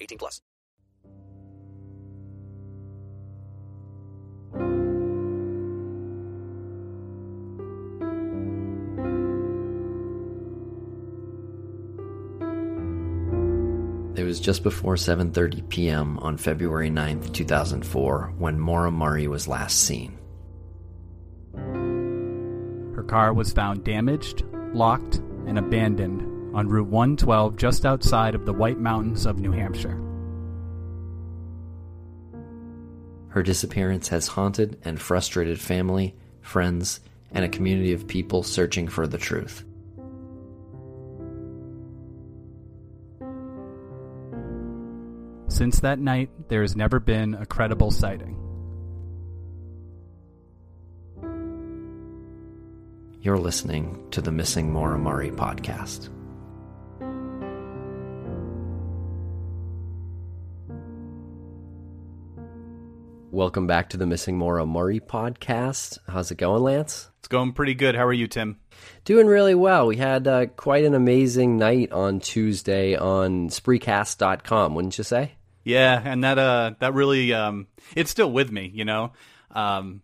18 plus. It was just before 7:30 p.m. on February 9th, 2004, when Maura Murray was last seen. Her car was found damaged, locked, and abandoned on Route 112 just outside of the White Mountains of New Hampshire. Her disappearance has haunted and frustrated family, friends, and a community of people searching for the truth. Since that night, there has never been a credible sighting. You're listening to the Missing Murray podcast. Welcome back to the Missing Maura Murray podcast. How's it going, Lance? It's going pretty good. How are you, Tim? Doing really well. We had uh, quite an amazing night on Tuesday on Spreecast.com, wouldn't you say? Yeah, and that uh that really um it's still with me, you know. Um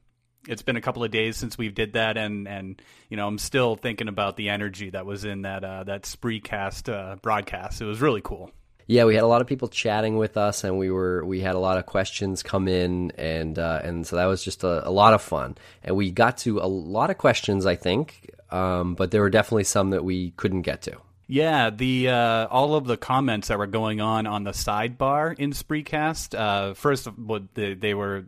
it's been a couple of days since we did that and and you know, I'm still thinking about the energy that was in that uh that Spreecast uh broadcast. It was really cool. Yeah, we had a lot of people chatting with us, and we were we had a lot of questions come in, and uh, and so that was just a, a, lot of fun. And we got to a lot of questions, I think, um, but there were definitely some that we couldn't get to. Yeah, the uh, all of the comments that were going on on the sidebar in Spreecast. Uh, first, they, they were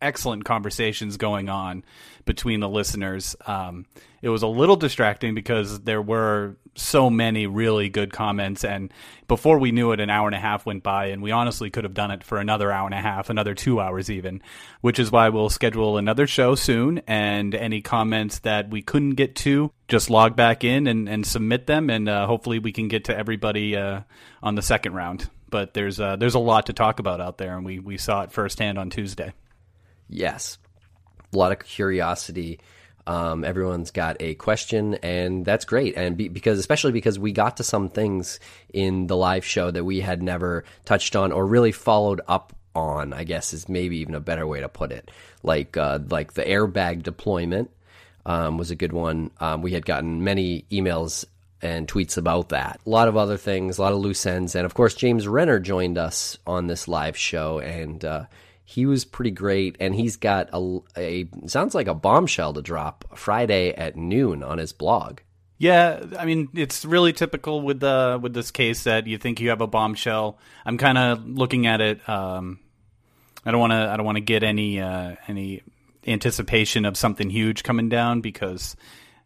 excellent conversations going on between the listeners. Um, it was a little distracting because there were so many really good comments, and before we knew it, an hour and a half went by, and we honestly could have done it for another hour and a half, another two hours even. Which is why we'll schedule another show soon, and any comments that we couldn't get to, just log back in and, and submit them, and uh, hopefully we can get to everybody uh, on the second round. But there's uh, there's a lot to talk about out there, and we, we saw it firsthand on Tuesday. Yes, a lot of curiosity. Um, everyone's got a question, and that's great. And be, because, especially because we got to some things in the live show that we had never touched on or really followed up on. I guess is maybe even a better way to put it. Like uh, like the airbag deployment um, was a good one. Um, we had gotten many emails and tweets about that. A lot of other things, a lot of loose ends, and of course James Renner joined us on this live show, and uh, he was pretty great, and he's got a, a sounds like a bombshell to drop Friday at noon on his blog. Yeah, I mean it's really typical with the with this case that you think you have a bombshell. I'm kind of looking at it. Um, I don't want to. I don't want to get any uh, any anticipation of something huge coming down because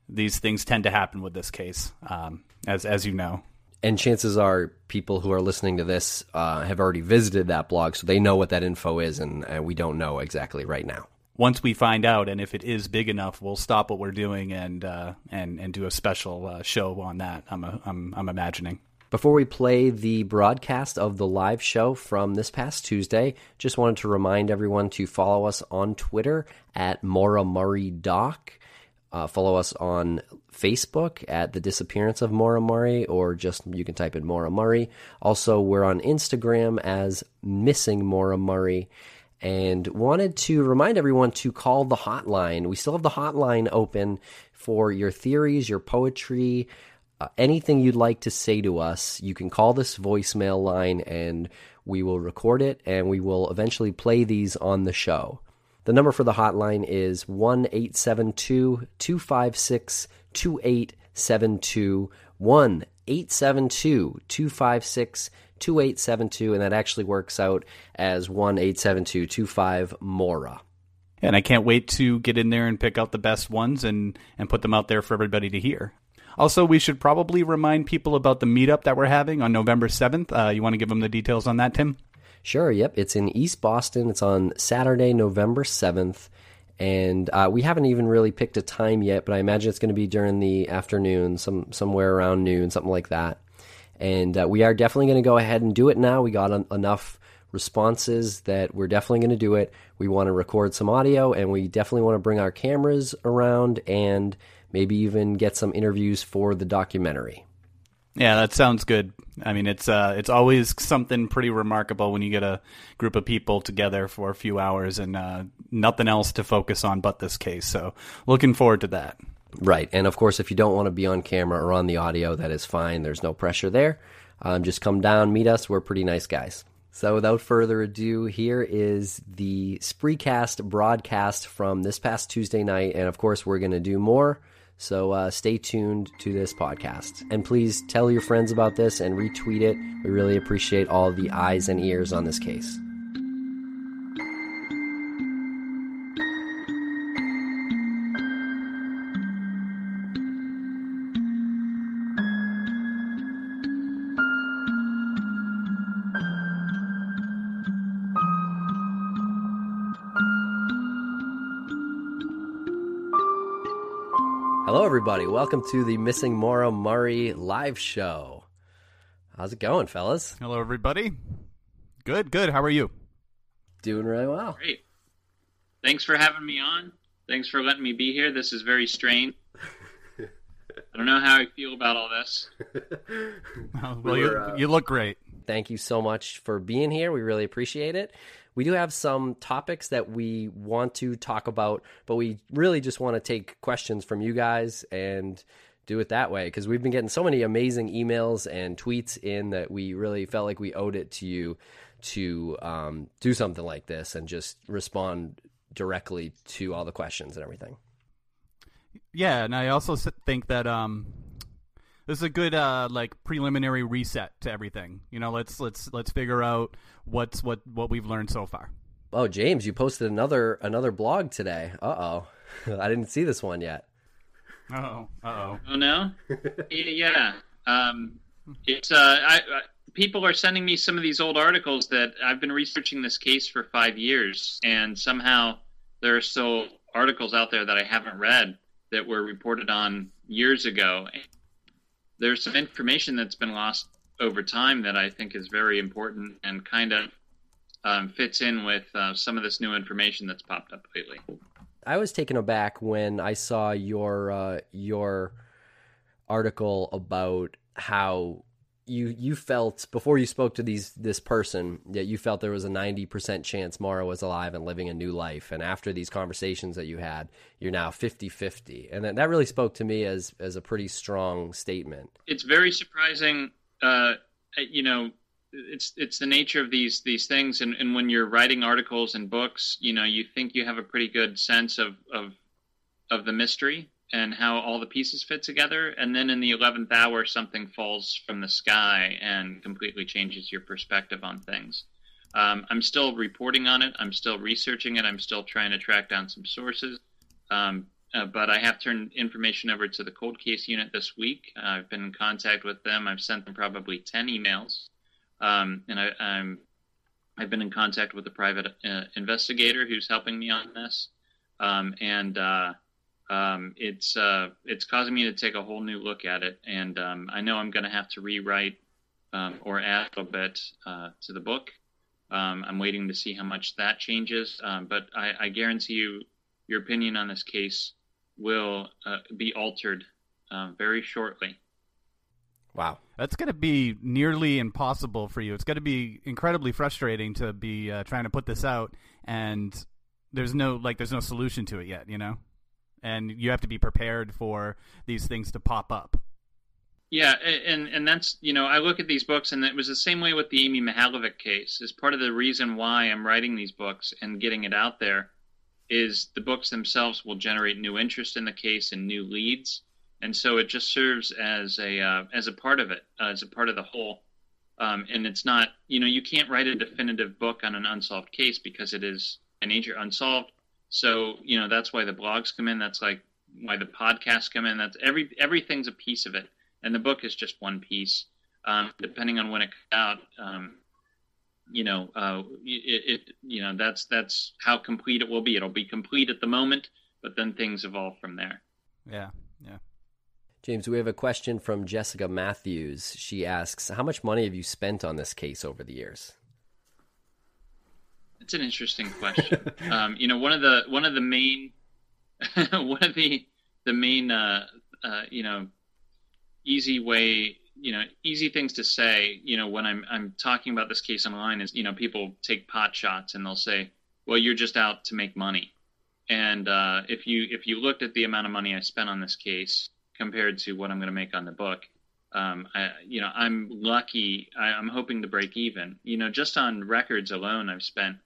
these things tend to happen with this case, um, as as you know and chances are people who are listening to this uh, have already visited that blog, so they know what that info is, and, we don't know exactly right now. Once we find out, and if it is big enough, we'll stop what we're doing and uh, and and do a special uh, show on that. I'm a, I'm I'm imagining. Before we play the broadcast of the live show from this past Tuesday, just wanted to remind everyone to follow us on Twitter at Maura Murray Doc. Uh, follow us on Facebook at The Disappearance of Murray, or just you can type in Murray. Also, we're on Instagram as Missing Murray. And wanted to remind everyone to call the hotline. We still have the hotline open for your theories, your poetry, uh, anything you'd like to say to us, you can call this voicemail line and we will record it and we will eventually play these on the show. The number for the hotline is 1 872 256 2872. 1 872 256 2872. And that actually works out as 1 872 25 Maura. And I can't wait to get in there and pick out the best ones and, and put them out there for everybody to hear. Also, we should probably remind people about the meetup that we're having on November 7th. Uh, you want to give them the details on that, Tim? Sure, yep. It's in East Boston. It's on Saturday, November 7th. And uh, we haven't even really picked a time yet, but I imagine it's going to be during the afternoon, some somewhere around noon, something like that. And uh, we are definitely going to go ahead and do it now. We got en- enough responses that we're definitely going to do it. We want to record some audio, and we definitely want to bring our cameras around and maybe even get some interviews for the documentary. Yeah, that sounds good. I mean, it's uh, it's always something pretty remarkable when you get a group of people together for a few hours and uh, nothing else to focus on but this case. So, looking forward to that. Right, and of course, if you don't want to be on camera or on the audio, that is fine. There's no pressure there. Um, just come down, meet us. We're pretty nice guys. So, without further ado, here is the Spreecast broadcast from this past Tuesday night, and of course, we're going to do more. So uh, stay tuned to this podcast. And please tell your friends about this and retweet it. We really appreciate all the eyes and ears on this case. Everybody. Welcome to the Missing Maura Murray live show. How's it going, fellas? Hello, everybody. Good, good. How are you? Doing really well. Great. Thanks for having me on. Thanks for letting me be here. This is very strange. I don't know how I feel about all this. well, you, uh, you look great. Thank you so much for being here. We really appreciate it. We do have some topics that we want to talk about, but we really just want to take questions from you guys and do it that way because we've been getting so many amazing emails and tweets in that we really felt like we owed it to you to um, do something like this and just respond directly to all the questions and everything. Yeah, and I also think that um, this is a good uh, like preliminary reset to everything. You know, let's let's let's figure out what's what what we've learned so far. Oh, James, you posted another another blog today. Uh oh, I didn't see this one yet. Oh, uh oh. Oh no. yeah. Um, it's uh, I, I, people are sending me some of these old articles that I've been researching this case for five years, and somehow there are still articles out there that I haven't read that were reported on years ago. There's some information that's been lost over time that I think is very important and kind of um, fits in with uh, some of this new information that's popped up lately. I was taken aback when I saw your uh, your article about how you you felt before you spoke to these this person that you felt there was a 90% chance Maura was alive and living a new life. And after these conversations that you had you're now 50-50 and that, that really spoke to me as as a pretty strong statement. It's very surprising uh, you know it's it's the nature of these these things. And, and when you're writing articles and books you know you think you have a pretty good sense of of of the mystery and how all the pieces fit together. And then in the 11th hour, something falls from the sky and completely changes your perspective on things. Um, I'm still reporting on it. I'm still researching it. I'm still trying to track down some sources. Um, uh, but I have turned information over to the cold case unit this week. Uh, I've been in contact with them. I've sent them probably 10 emails. Um, and I, am I've been in contact with a private uh, investigator who's helping me on this. Um, and uh, um, it's uh, it's causing me to take a whole new look at it, and um, I know I'm going to have to rewrite um, or add a bit uh, to the book. Um, I'm waiting to see how much that changes, um, but I, I, guarantee you, your opinion on this case will uh, be altered uh, very shortly. Wow, that's going to be nearly impossible for you. It's going to be incredibly frustrating to be uh, trying to put this out, and there's no like there's no solution to it yet. You know and you have to be prepared for these things to pop up. Yeah, and and that's you know I look at these books and it was the same way with the Amy Mihaljevic case. Is part of the reason why I'm writing these books and getting it out there is the books themselves will generate new interest in the case and new leads, and so it just serves as a uh, as a part of it, uh, as a part of the whole. Um, and it's not you know you can't write a definitive book on an unsolved case because it is an nature unsolved. So you know that's why the blogs come in. That's like why the podcasts come in. That's every everything's a piece of it and the book is just one piece. Um, depending on when it comes out, um, you know, uh, it, it, you know that's that's how complete it will be. It'll be complete at the moment, but then things evolve from there. Yeah, yeah. James, we have a question from Jessica Matthews. She asks, "How much money have you spent on this case over the years?" It's an interesting question. um, you know, one of the one of the main one of the the main uh, uh, you know easy way you know easy things to say you know when i'm i'm talking about this case online is you know people take pot shots and they'll say well you're just out to make money. And uh, if you if you looked at the amount of money i spent on this case compared to what i'm going to make on the book um, I, you know i'm lucky. I, i'm hoping to break even. You know just on records alone i've spent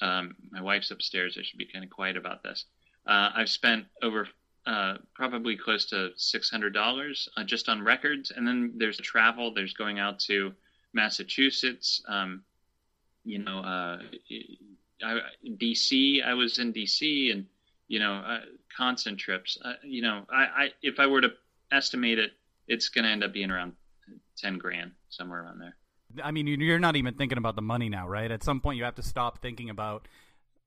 um, my wife's upstairs i should be kind of quiet about this uh, i've spent over uh, probably close to six hundred dollars uh, just on records, and then there's travel. There's going out to Massachusetts. Um, you know, uh, I, DC. I was in DC, and you know, uh, constant trips. Uh, you know, I, I if I were to estimate it, it's going to end up being around ten grand, somewhere around there. I mean, you're not even thinking about the money now, right? At some point, you have to stop thinking about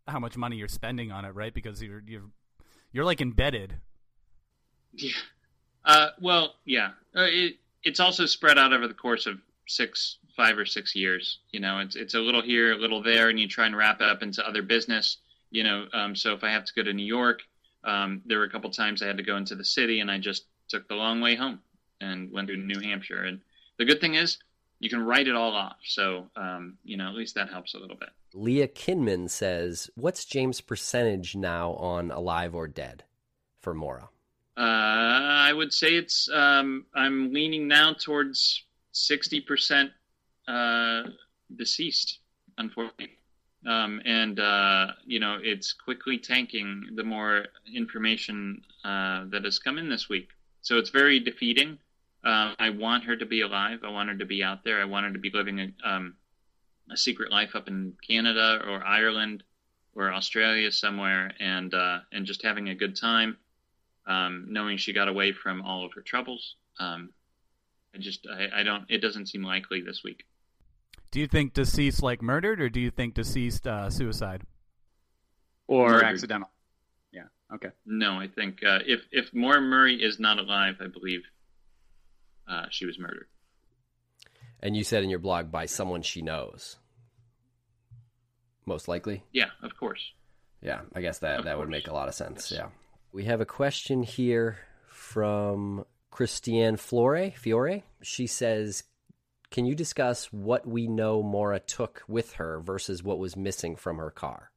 how much money you're spending on it, right? Because you're you're you're like embedded yeah. Uh, well, yeah. Uh, it, it's also spread out over the course of six, five or six years. You know, it's it's a little here, a little there, and you try and wrap it up into other business. You know, um, so if I have to go to New York, um, there were a couple times I had to go into the city, and I just took the long way home and went to New Hampshire. And the good thing is, you can write it all off. So, um, you know, at least that helps a little bit. Leah Kinman says, "What's James' percentage now on Alive or Dead for Maura?" Uh, I would say it's. Um, I'm leaning now towards sixty percent uh, deceased, unfortunately, um, and uh, you know it's quickly tanking the more information uh, that has come in this week. So it's very defeating. Uh, I want her to be alive. I want her to be out there. I want her to be living a, um, a secret life up in Canada or Ireland or Australia somewhere, and uh, and just having a good time um, knowing she got away from all of her troubles. Um, I just, I, I, don't, it doesn't seem likely this week. Do you think deceased like murdered, or do you think deceased uh, suicide? Or murdered. accidental? Yeah. Okay. No, I think uh, if if Maura Murray is not alive, I believe uh, she was murdered. And you said in your blog by someone she knows. Most likely. Yeah, of course. Yeah, I guess that of that course. would make a lot of sense. Yes. Yeah. We have a question here from Christiane Flore, Fiore. She says, Can you discuss what we know Maura took with her versus what was missing from her car?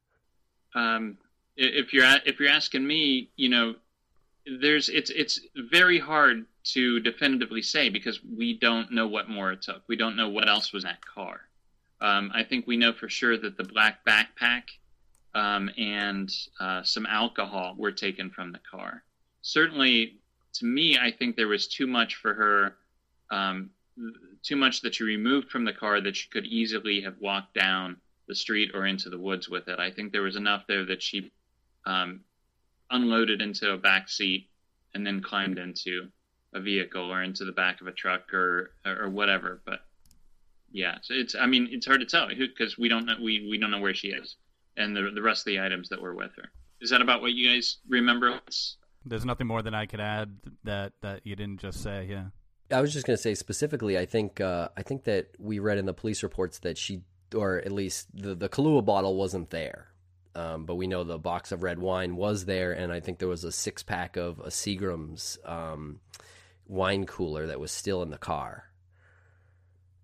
Um, if you're if you're asking me, you know, there's it's it's very hard to definitively say because we don't know what Maura took. We don't know what else was in that car. Um, I think we know for sure that the black backpack um, and uh, some alcohol were taken from the car. Certainly, to me, I think there was too much for her, um, too much that she removed from the car that she could easily have walked down the street or into the woods with it. I think there was enough there that she um, unloaded into a back seat and then climbed into a vehicle or into the back of a truck or or whatever. But yeah, so it's I mean it's hard to tell because we don't know we, we don't know where she is and the the rest of the items that were with her. Is that about what you guys remember? There's nothing more than I could add that that you didn't just say. Yeah. I was just going to say specifically. I think uh, I think that we read in the police reports that she, or at least the the Kahlua bottle wasn't there, um, but we know the box of red wine was there, and I think there was a six pack of a Seagram's um, wine cooler that was still in the car,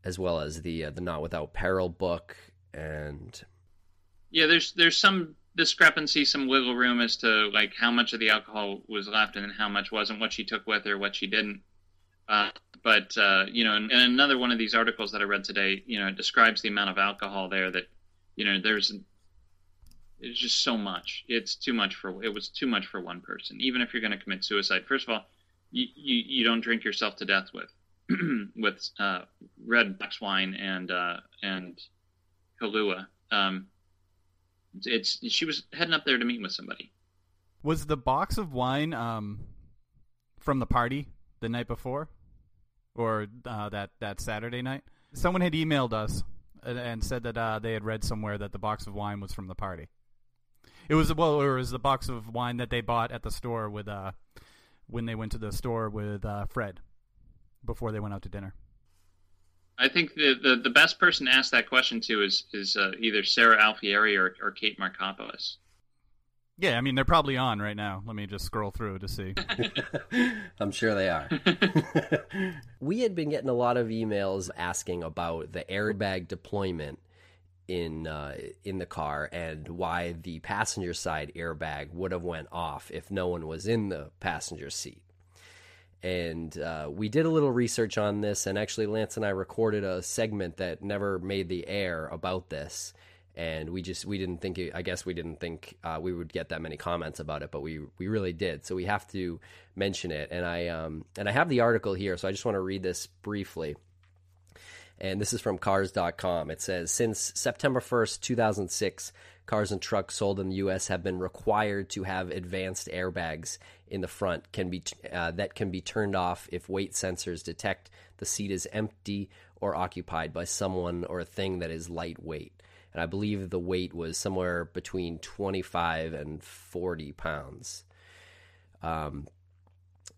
as well as the uh, the Not Without Peril book and yeah, there's there's some discrepancy, some wiggle room as to like how much of the alcohol was left and how much wasn't, what she took with her, what she didn't. Uh, but uh, you know, and, and another one of these articles that I read today, you know, it describes the amount of alcohol there that, you know, there's it's just so much. It's too much for it was too much for one person. Even if you're going to commit suicide, first of all, you, you, you don't drink yourself to death with with uh, red box wine and uh, and Kahlua. Um, it's, she was heading up there to meet with somebody. Was the box of wine um, from the party the night before, or uh, that that Saturday night? Someone had emailed us and, and said that uh, they had read somewhere that the box of wine was from the party. It was well, it was the box of wine that they bought at the store with uh, when they went to the store with uh, Fred before they went out to dinner. I think the, the, the best person to ask that question to is is uh, either Sarah Alfieri or, or Kate Markopoulos. Yeah, I mean they're probably on right now. Let me just scroll through to see. I'm sure they are. we had been getting a lot of emails asking about the airbag deployment in uh, in the car and why the passenger side airbag would have went off if no one was in the passenger seat. And uh, we did a little research on this and actually lance and i recorded a segment that never made the air about this. And we just we didn't think i guess we didn't think uh, we would get that many comments about it but we we really did. So we have to mention it. And i um and i have the article here so i just want to read this briefly and this is from cars.com it says since september 1st 2006 cars and trucks sold in the us have been required to have advanced airbags in the front can be uh, that can be turned off if weight sensors detect the seat is empty or occupied by someone or a thing that is lightweight. And I believe the weight was somewhere between 25 and 40 pounds. Um,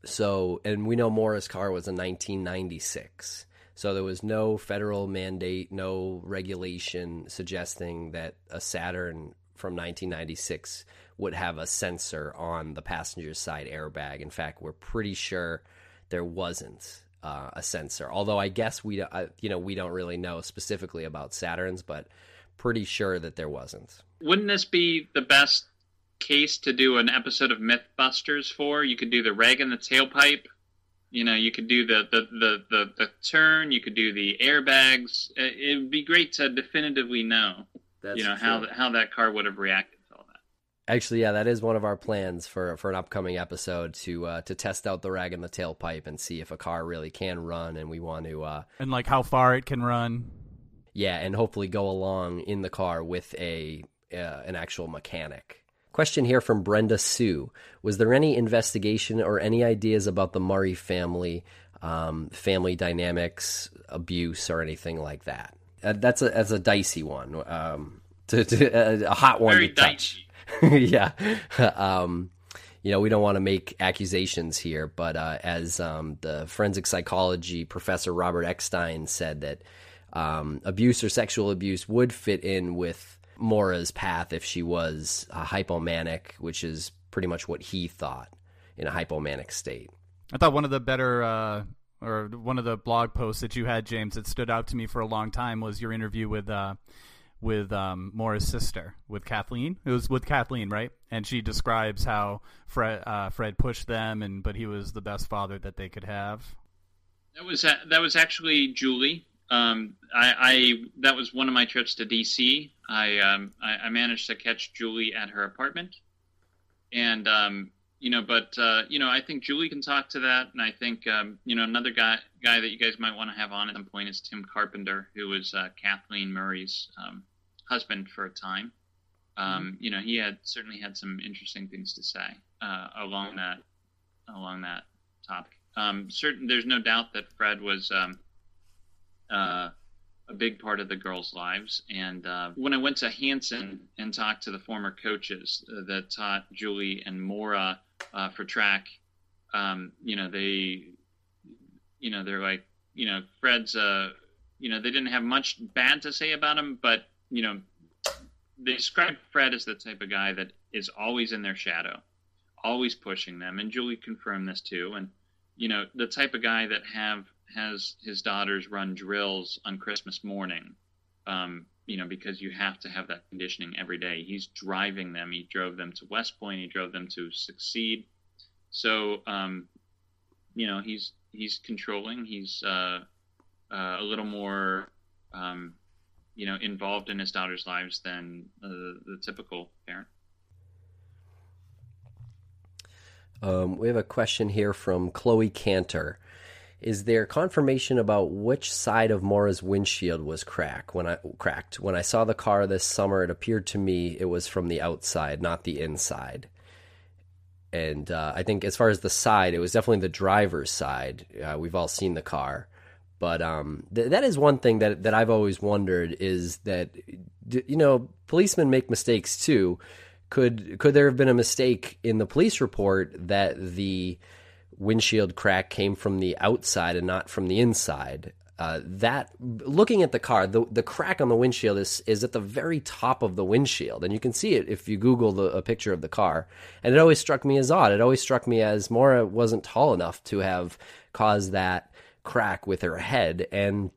so, and we know Maura's car was in 1996. So there was no federal mandate, no regulation suggesting that a Saturn from 1996 would have a sensor on the passenger side airbag. In fact, we're pretty sure there wasn't uh, a sensor. Although I guess we, uh, you know, we don't really know specifically about Saturns, but pretty sure that there wasn't. Wouldn't this be the best case to do an episode of MythBusters for? You could do the rag in the tailpipe. You know, you could do the the, the, the, the turn. You could do the airbags. It would be great to definitively know. That's you know true. how how that car would have reacted to all that. Actually, yeah, that is one of our plans for for an upcoming episode to uh, to test out the rag in the tailpipe and see if a car really can run, and we want to uh, and like how far it can run. Yeah, and hopefully go along in the car with a uh, an actual mechanic. Question here from Brenda Sue: Was there any investigation or any ideas about the Murray family, um, family dynamics, abuse, or anything like that? Uh, that's a that's a dicey one. Um, to, to uh, a hot one Very to touch. yeah. um, you know, we don't want to make accusations here, but uh, as um, the forensic psychology professor Robert Eckstein said that um, abuse or sexual abuse would fit in with Maura's path if she was a hypomanic, which is pretty much what he thought in a hypomanic state. I thought one of the better uh, or one of the blog posts that you had, James, that stood out to me for a long time was your interview with uh, with um, Maura's sister, with Kathleen. It was with Kathleen, right? And she describes how Fred uh, Fred pushed them, and but he was the best father that they could have. That was that was actually Julie. Um, I, I, that was one of my trips to DC. I, um, I, I managed to catch Julie at her apartment, and um, you know, but uh, you know, I think Julie can talk to that, and I think um, you know another guy guy that you guys might want to have on at some point is Tim Carpenter, who was uh, Kathleen Murray's um, husband for a time. Um, mm-hmm. You know, he had certainly had some interesting things to say uh, along that along that topic. Um, certain, there's no doubt that Fred was um, uh, a big part of the girls' lives. And uh, when I went to Hanson and talked to the former coaches that taught Julie and Maura uh, for track, um, you know, they, you know, they're like, you know, Fred's, uh, you know, they didn't have much bad to say about him, but you know, they described Fred as the type of guy that is always in their shadow, always pushing them. And Julie confirmed this too. And you know, the type of guy that have has his daughters run drills on Christmas morning. Um, you know, because you have to have that conditioning every day. He's driving them. He drove them to West Point. He drove them to succeed. So, um, you know, he's he's controlling. He's uh, uh, a little more, um, you know, involved in his daughter's lives than uh, the typical parent. Um, we have a question here from Chloe Cantor. Is there confirmation about which side of Maura's windshield was cracked? When I cracked when I saw the car this summer, it appeared to me it was from the outside, not the inside. And uh, I think as far as the side, it was definitely the driver's side. Uh, we've all seen the car, but um, th- that is one thing that that I've always wondered is that you know policemen make mistakes too. Could could there have been a mistake in the police report that the windshield crack came from the outside and not from the inside. Uh, that looking at the car, the the crack on the windshield is is at the very top of the windshield, and you can see it if you Google the, a picture of the car. And it always struck me as odd. It always struck me as Maura wasn't tall enough to have caused that crack with her head. And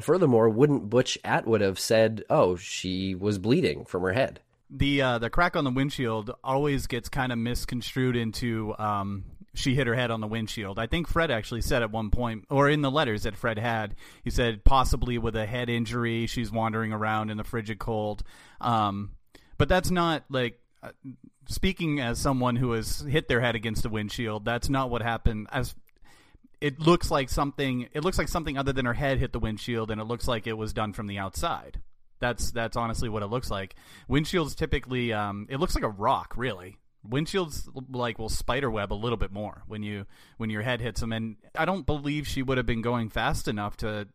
furthermore, wouldn't Butch Atwood have said, "Oh, she was bleeding from her head"? The uh, the crack on the windshield always gets kind of misconstrued into um, she hit her head on the windshield. I think Fred actually said at one point, or in the letters that Fred had, he said possibly with a head injury, she's wandering around in the frigid cold. Um, but that's not like uh, speaking as someone who has hit their head against a windshield. That's not what happened. As it looks like something, it looks like something other than her head hit the windshield, and it looks like it was done from the outside. That's that's honestly what it looks like. Windshields typically, um, it looks like a rock, really windshields like will spiderweb a little bit more when you when your head hits them and i don't believe she would have been going fast enough to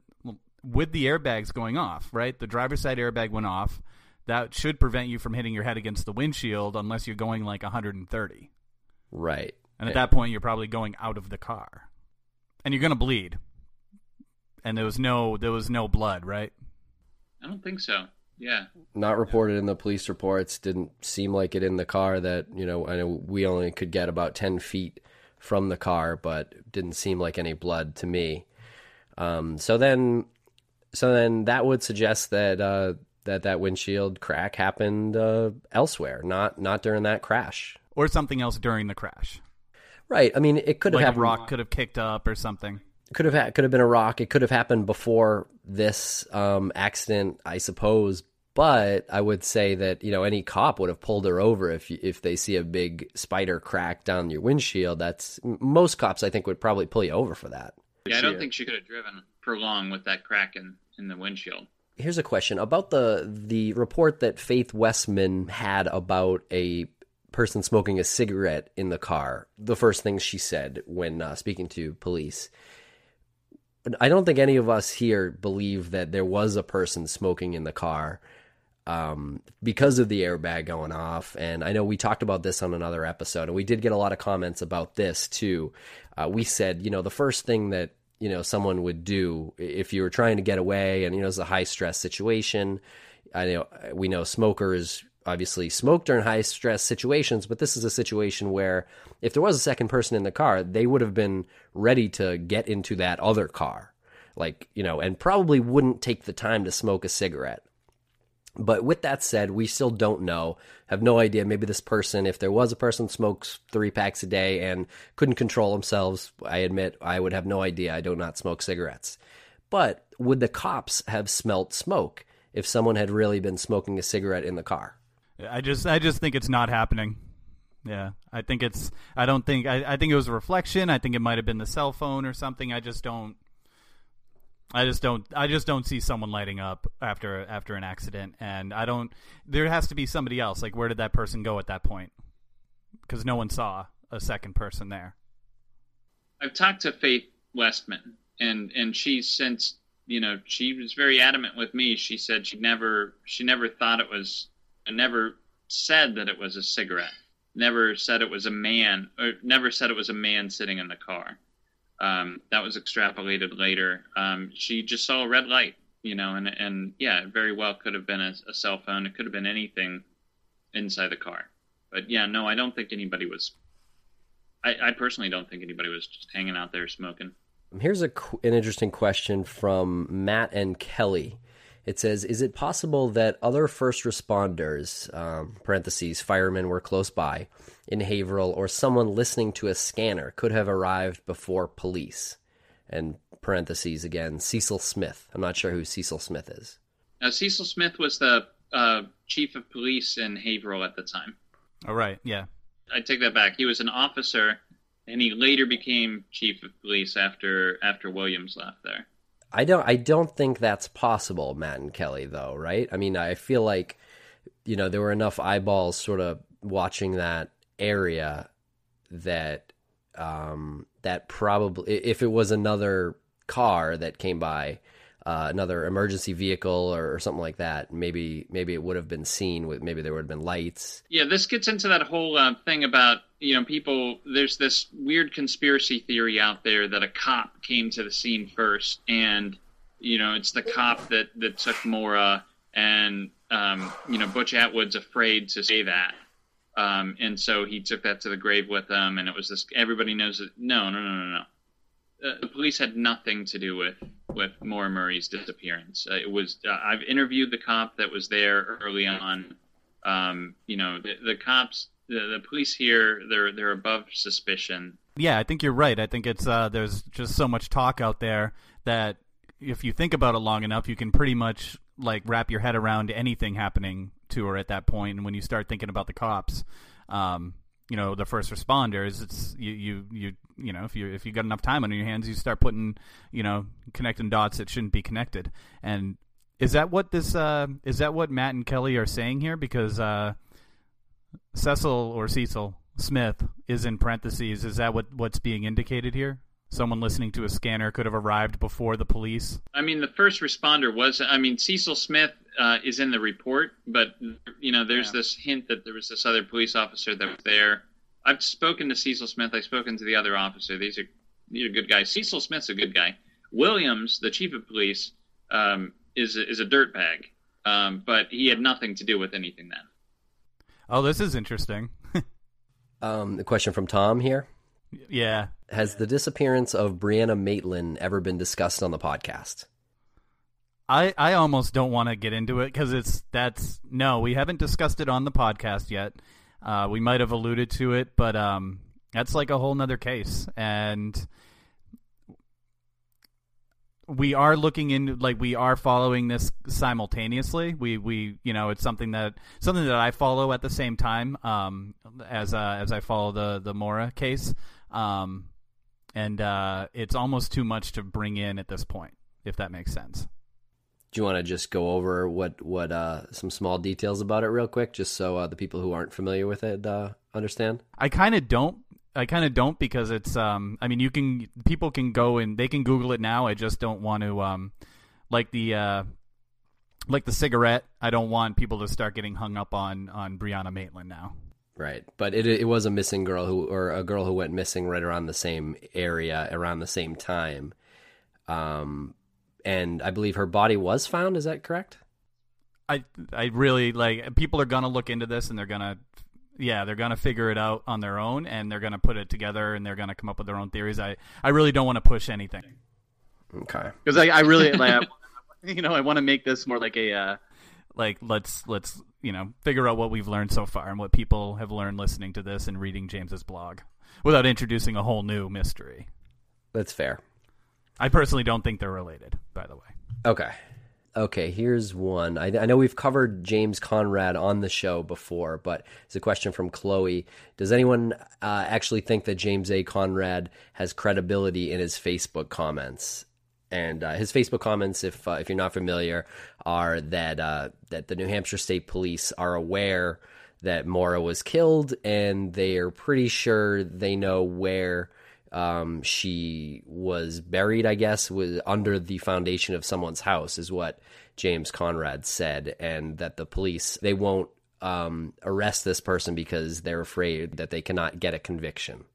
with the airbags going off right? The driver's side airbag went off. That should prevent you from hitting your head against the windshield unless you're going like 130 right. And at that point you're probably going out of the car. And you're going to bleed. And there was no there was no blood right? I don't think so yeah. Not reported in the police reports. Didn't seem like it in the car that, you know, I know we only could get about 10 feet from the car, but didn't seem like any blood to me. Um, so then, so then that would suggest that, uh, that that windshield crack happened uh, elsewhere, not not during that crash, or something else during the crash. Right. I mean, it could have happened. a rock could have kicked up or something could have ha- could have been a rock. It could have happened before this um, accident, I suppose. But I would say that you know any cop would have pulled her over if if they see a big spider crack down your windshield. That's most cops I think would probably pull you over for that. Yeah, I don't think she could have driven for long with that crack in, in the windshield. Here's a question about the the report that Faith Westman had about a person smoking a cigarette in the car. The first thing she said when uh, speaking to police I don't think any of us here believe that there was a person smoking in the car um, because of the airbag going off. And I know we talked about this on another episode, and we did get a lot of comments about this too. Uh, we said, you know, the first thing that you know someone would do if you were trying to get away, and you know, it's a high stress situation. I know we know smokers obviously smoke during high stress situations, but this is a situation where if there was a second person in the car, they would have been ready to get into that other car. Like, you know, and probably wouldn't take the time to smoke a cigarette. But with that said, we still don't know, have no idea. Maybe this person, if there was a person smokes three packs a day and couldn't control themselves, I admit I would have no idea. I do not smoke cigarettes. But would the cops have smelt smoke if someone had really been smoking a cigarette in the car? I just I just think it's not happening. Yeah, I think it's. I don't think. I, I think it was a reflection. I think it might have been the cell phone or something. I just don't. I just don't. I just don't see someone lighting up after after an accident, and I don't. There has to be somebody else. Like, where did that person go at that point? Because no one saw a second person there. I've talked to Faith Westman, and and she's since you know she was very adamant with me. She said she never she never thought it was never said that it was a cigarette. Never said it was a man, or never said it was a man sitting in the car. Um, that was extrapolated later. Um, she just saw a red light, you know, and and yeah, it very well could have been a, a cell phone. It could have been anything inside the car. But yeah, no, I don't think anybody was. I, I personally don't think anybody was just hanging out there smoking. Here's a, an interesting question from Matt and Kelly. It says, "Is it possible that other first responders um, (parentheses firemen were close by) in Haverhill, or someone listening to a scanner could have arrived before police?" and parentheses again, Cecil Smith. I'm not sure who Cecil Smith is. Uh, Cecil Smith was the uh, chief of police in Haverhill at the time. All right, yeah. I take that back. He was an officer, and he later became chief of police after after Williams left there. I don't I don't think that's possible, Matt and Kelly, though, right? I mean, I feel like you know there were enough eyeballs sort of watching that area that um, that probably if it was another car that came by, uh, another emergency vehicle or, or, something like that, maybe maybe it would have been seen with maybe there would have been lights. Yeah, this gets into that whole uh, thing about you know people. There's this weird conspiracy theory out there that a cop came to the scene first, and you know it's the cop that that took Maura, and um, you know Butch Atwood's afraid to say that. Um, and so he took that to the grave with him, and it was this. Everybody knows that. No, no, no, no, no uh, the police had nothing to do with with Maura Murray's disappearance. Uh, it was uh, I've interviewed the cop that was there early on. Um, you know, the, the cops, the, the, police here, they're they're above suspicion. Yeah, I think you're right. I think it's uh, there's just so much talk out there that if you think about it long enough, you can pretty much like wrap your head around anything happening to her at that point. And when you start thinking about the cops, um, you know the first responders it's you you you you know if you if you got enough time on your hands you start putting you know connecting dots that shouldn't be connected. And is that what this uh is that what Matt and Kelly are saying here? Because uh Cecil or Cecil Smith is in parentheses. Is that what what's being indicated here? Someone listening to a scanner could have arrived before the police? I mean the first responder was I mean Cecil Smith uh, is in the report, but you know, there's yeah. this hint that there was this other police officer that was there. I've spoken to Cecil Smith. I've spoken to the other officer. These are these are good guys. Cecil Smith's a good guy. Williams, the chief of police, um, is is a dirtbag, um, but he had nothing to do with anything then. Oh, this is interesting. um, the question from Tom here. Yeah. Has the disappearance of Brianna Maitland ever been discussed on the podcast? I, I almost don't want to get into it because it's that's no we haven't discussed it on the podcast yet. Uh, we might have alluded to it, but um, that's like a whole nother case, and we are looking into like we are following this simultaneously. We we you know it's something that something that I follow at the same time um, as uh, as I follow the the Maura case, um, and uh, it's almost too much to bring in at this point, if that makes sense do you want to just go over what what uh, some small details about it real quick, just so uh, the people who aren't familiar with it uh, understand? I kind of don't. I kind of don't because it's. Um, I mean, you can people can go and they can Google it now. I just don't want to. Um, like the uh, like the cigarette. I don't want people to start getting hung up on on Brianna Maitland now. Right, but it it was a missing girl who or a girl who went missing right around the same area around the same time. Um, and I believe her body was found. Is that correct? I I really like people are gonna look into this and they're gonna yeah they're gonna figure it out on their own and they're gonna put it together and they're gonna come up with their own theories. I I really don't want to push anything. Okay. Because I I really like you know I want to make this more like a uh... like let's let's you know figure out what we've learned so far and what people have learned listening to this and reading James's blog without introducing a whole new mystery. That's fair. I personally don't think they're related, by the way. Okay. Okay, here's one. I, I, know we've covered James Conrad on the show before, but it's a question from Chloe. Does anyone uh, actually think that James A. Conrad has credibility in his Facebook comments? And uh, his Facebook comments, if uh, if you're not familiar, are that uh, that the New Hampshire State Police are aware that Maura was killed, and they are pretty sure they know where um, she was buried, I guess, was under the foundation of someone's house, is what James Conrad said, and that the police they won't um, arrest this person because they're afraid that they cannot get a conviction.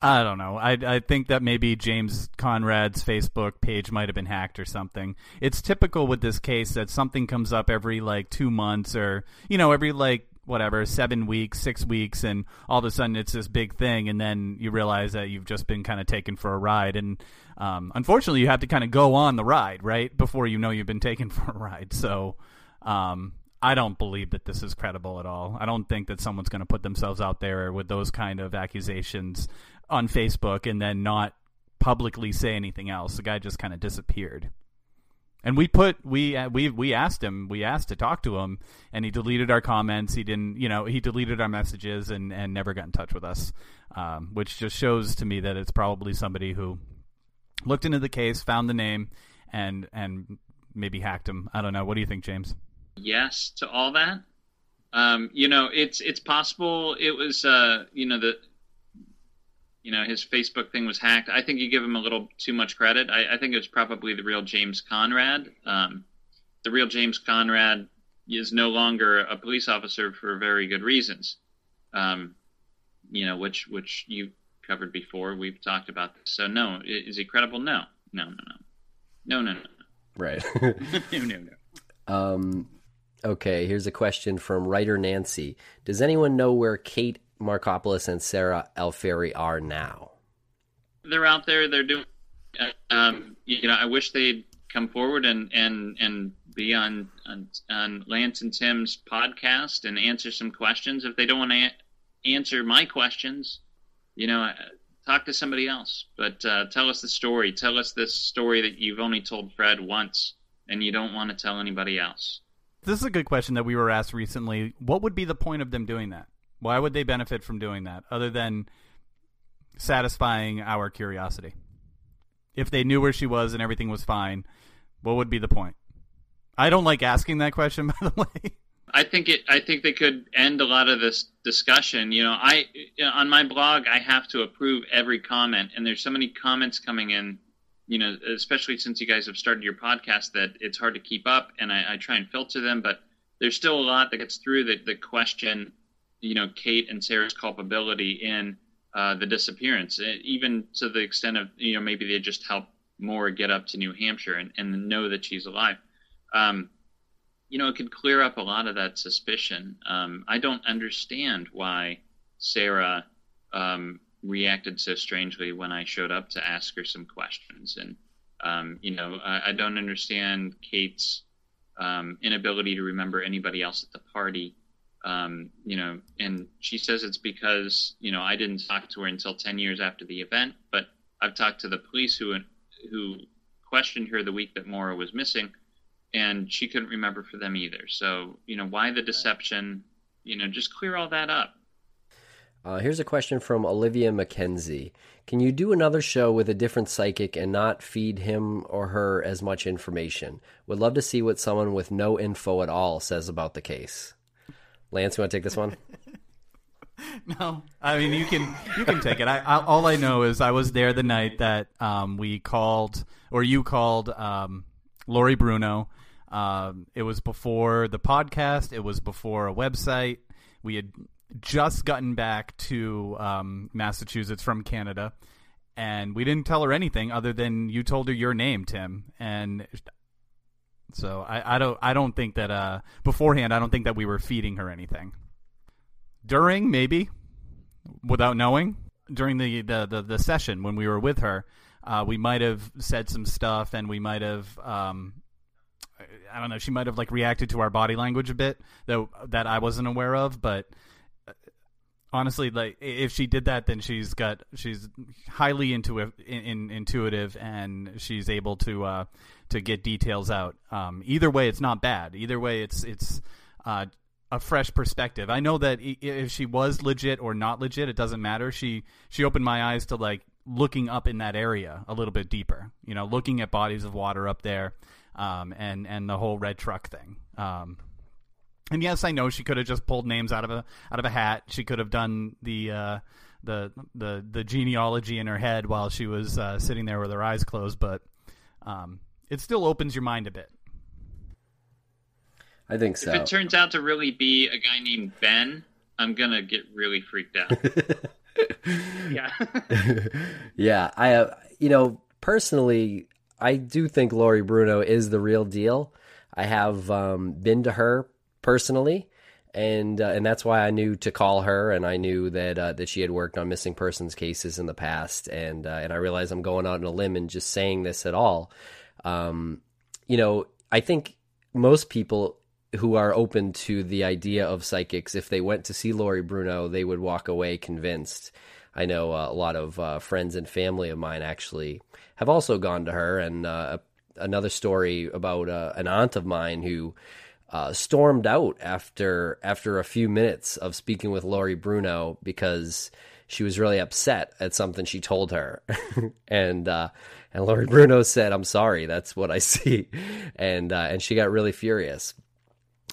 I don't know. I I think that maybe James Conrad's Facebook page might have been hacked or something. It's typical with this case that something comes up every like two months or you know every like whatever seven weeks six weeks and all of a sudden it's this big thing and then you realize that you've just been kind of taken for a ride and um, unfortunately you have to kind of go on the ride right before you know you've been taken for a ride so um, i don't believe that this is credible at all i don't think that someone's going to put themselves out there with those kind of accusations on facebook and then not publicly say anything else. The guy just kind of disappeared. And we put we uh, we we asked him we asked to talk to him and he deleted our comments. He didn't you know he deleted our messages and and never got in touch with us um, which just shows to me that it's probably somebody who looked into the case found the name and and maybe hacked him. I don't know. What do you think James? Yes to all that. Um, you know it's it's possible it was uh, you know the you know his Facebook thing was hacked. I think you give him a little too much credit. I, I think it was probably the real James Conrad. Um, the real James Conrad is no longer a police officer for very good reasons. Um, you know, which which you covered before. We've talked about this. So no, is he credible? No, no, no, no, no, no, no. Right. no, no, no. Um. Okay, here's a question from writer Nancy. Does anyone know where Kate Markopoulos and Sarah Alfieri are now? They're out there. They're doing. Um, you know, I wish they'd come forward and and and be on on, on Lance and Tim's podcast and answer some questions. If they don't want to a- answer my questions, you know, talk to somebody else. But uh, tell us the story. Tell us this story that you've only told Fred once and you don't want to tell anybody else. This is a good question that we were asked recently. What would be the point of them doing that? Why would they benefit from doing that other than satisfying our curiosity? If they knew where she was and everything was fine, what would be the point? I don't like asking that question, by the way. I think it. I think they could end a lot of this discussion. You know, I you know, on my blog I have to approve every comment, and there's so many comments coming in. You know, especially since you guys have started your podcast, that it's hard to keep up, and I, I try and filter them. But there's still a lot that gets through the, the question you know Kate and Sarah's culpability in uh, the disappearance, even to the extent of you know maybe they just help Maura get up to New Hampshire and, and know that she's alive. Um, you know, it could clear up a lot of that suspicion. Um, I don't understand why Sarah um, reacted so strangely when I showed up to ask her some questions, and um, you know, I, I, don't understand Kate's um, inability to remember anybody else at the party um, you know, and she says it's because you know I didn't talk to her until ten years after the event, but I've talked to the police who who questioned her the week that Maura was missing, and she couldn't remember for them either. So you know, why the deception? You know, just clear all that up. Uh, here's a question from Olivia McKenzie. Can you do another show with a different psychic and not feed him or her as much information? Would love to see what someone with no info at all says about the case. Lance, you want to take this one? no, I mean you can you can take it. I, I, all I know is I was there the night that um, we called or you called um, Lori Bruno. Um, it was before the podcast. It was before a website. We had just gotten back to um, Massachusetts from Canada, and we didn't tell her anything other than you told her your name, Tim, and so I, I don't I don't think that uh, beforehand I don't think that we were feeding her anything. During maybe, without knowing, during the the, the, the session when we were with her, uh, we might have said some stuff and we might have um, I don't know she might have like reacted to our body language a bit though that I wasn't aware of, but honestly like if she did that then she's got she's highly intuitive in, in, intuitive and she's able to uh, to get details out. Um, either way it's not bad. Either way it's it's uh, a fresh perspective. I know that if she was legit or not legit it doesn't matter. She she opened my eyes to like looking up in that area a little bit deeper you know looking at bodies of water up there um, and and the whole red truck thing. Um, and yes, I know she could have just pulled names out of a out of a hat. She could have done the uh, the the the genealogy in her head while she was uh, sitting there with her eyes closed. But um, it still opens your mind a bit. I think so. If it turns out to really be a guy named Ben, I'm gonna get really freaked out. yeah, yeah. I uh, you know personally, I do think Lori Bruno is the real deal. I have um, been to her personally, and uh, and that's why I knew to call her, and I knew that uh, that she had worked on missing persons cases in the past, and uh, and I realize I'm going out on a limb and just saying this at all. Um, you know, I think most people who are open to the idea of psychics, if they went to see Lori Bruno, they would walk away convinced. I know uh, a lot of uh, friends and family of mine actually have also gone to her. And uh, another story about an aunt of mine who uh, stormed out after after a few minutes of speaking with Lori Bruno because she was really upset at something she told her, and uh, and Lori Bruno said, "I'm sorry, that's what I see," and uh, and she got really furious.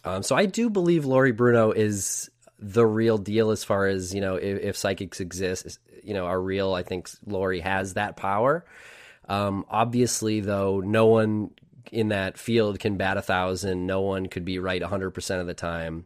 Um, so I do believe Lori Bruno is the real deal as far as you know if, if psychics exist, you know, are real. I think Lori has that power. Um, obviously, though, no one in that field can bat a thousand. No one could be right 100% of the time.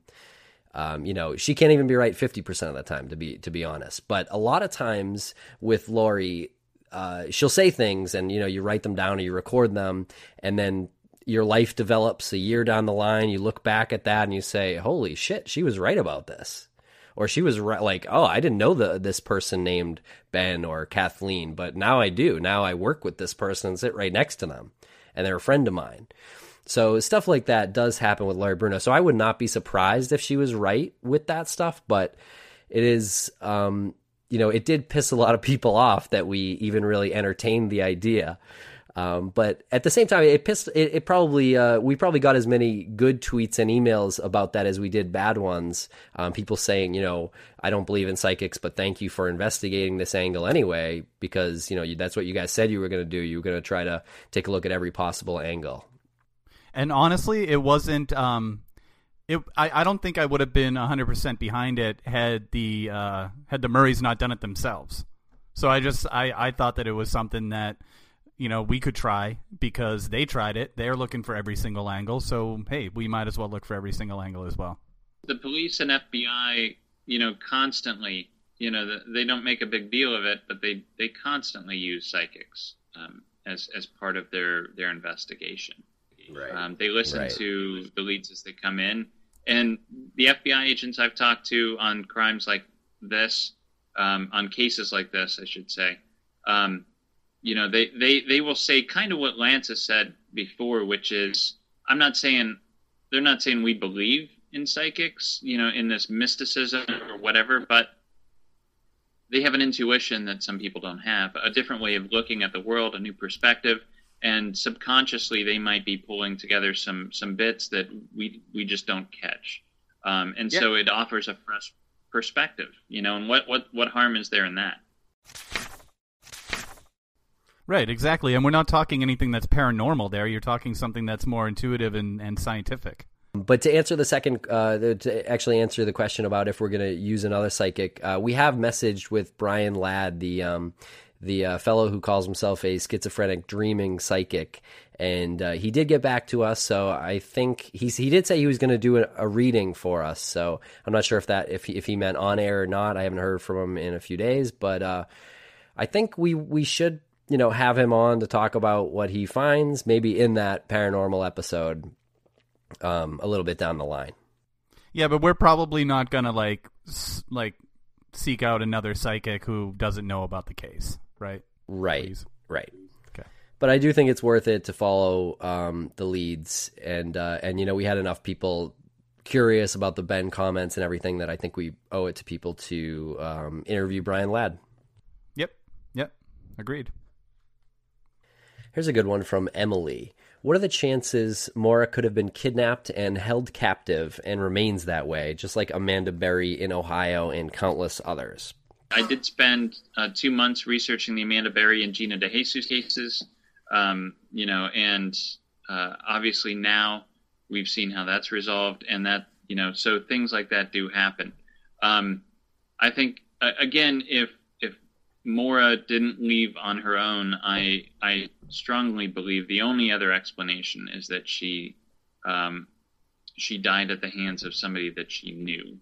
Um, you know, she can't even be right 50% of the time, to be to be honest. But a lot of times with Lori, uh, she'll say things, and you know, you write them down or you record them, and then your life develops a year down the line. You look back at that and you say, "Holy shit, she was right about this." or she was like, oh, I didn't know the this person named Ben or Kathleen, but now I do. Now I work with this person and sit right next to them, and they're a friend of mine. So stuff like that does happen with Lori Bruno. So I would not be surprised if she was right with that stuff, but it is, um, you know, it did piss a lot of people off that we even really entertained the idea. Um, but at the same time, it pissed. It, it probably uh, we probably got as many good tweets and emails about that as we did bad ones. Um, people saying, you know, I don't believe in psychics, but thank you for investigating this angle anyway, because you know that's what you guys said you were going to do. You were going to try to take a look at every possible angle. And honestly, it wasn't. Um, it. I, I don't think I would have been hundred percent behind it had the uh, had the Murrays not done it themselves. So I just I, I thought that it was something that you know, we could try because they tried it. They're looking for every single angle. So, hey, we might as well look for every single angle as well. The police and FBI, you know, constantly, you know, they don't make a big deal of it, but they, they constantly use psychics um, as, as part of their, their investigation. Right. Um, they listen right. to the leads as they come in. And the FBI agents I've talked to on crimes like this, um, on cases like this, I should say, um, you know, they, they, they will say kind of what Lance has said before, which is, I'm not saying, they're not saying we believe in psychics, you know, in this mysticism or whatever, but they have an intuition that some people don't have, a different way of looking at the world, a new perspective, and subconsciously they might be pulling together some some bits that we we just don't catch, um, and yeah. so it offers a fresh perspective, you know. And what what what harm is there in that? Right, exactly. And we're not talking anything that's paranormal there. You're talking something that's more intuitive and, and scientific. But to answer the second, uh, to actually answer the question about if we're going to use another psychic, uh, we have messaged with Brian Ladd, the um, the uh, fellow who calls himself a schizophrenic dreaming psychic, and uh, he did get back to us. So I think he he did say he was going to do a, a, reading for us. So I'm not sure if that if he, if he meant on air or not. I haven't heard from him in a few days, but uh, I think we we should you know, have him on to talk about what he finds, maybe in that paranormal episode, um, a little bit down the line. Yeah, but we're probably not gonna like like seek out another psychic who doesn't know about the case, right? Right, Please. right. Okay. But I do think it's worth it to follow um, the leads, and uh, and you know, we had enough people curious about the Ben comments and everything that I think we owe it to people to um, interview Brian Ladd. Yep. Yep. Agreed. Here's a good one from Emily. What are the chances Maura could have been kidnapped and held captive and remains that way, just like Amanda Berry in Ohio and countless others? I did spend uh, two months researching the Amanda Berry and Gina DeJesus cases, um, you know, and uh, obviously now we've seen how that's resolved, and that you know, so things like that do happen. Um, I think uh, again, if Maura didn't leave on her own, I I strongly believe the only other explanation is that she um, she died at the hands of somebody that she knew.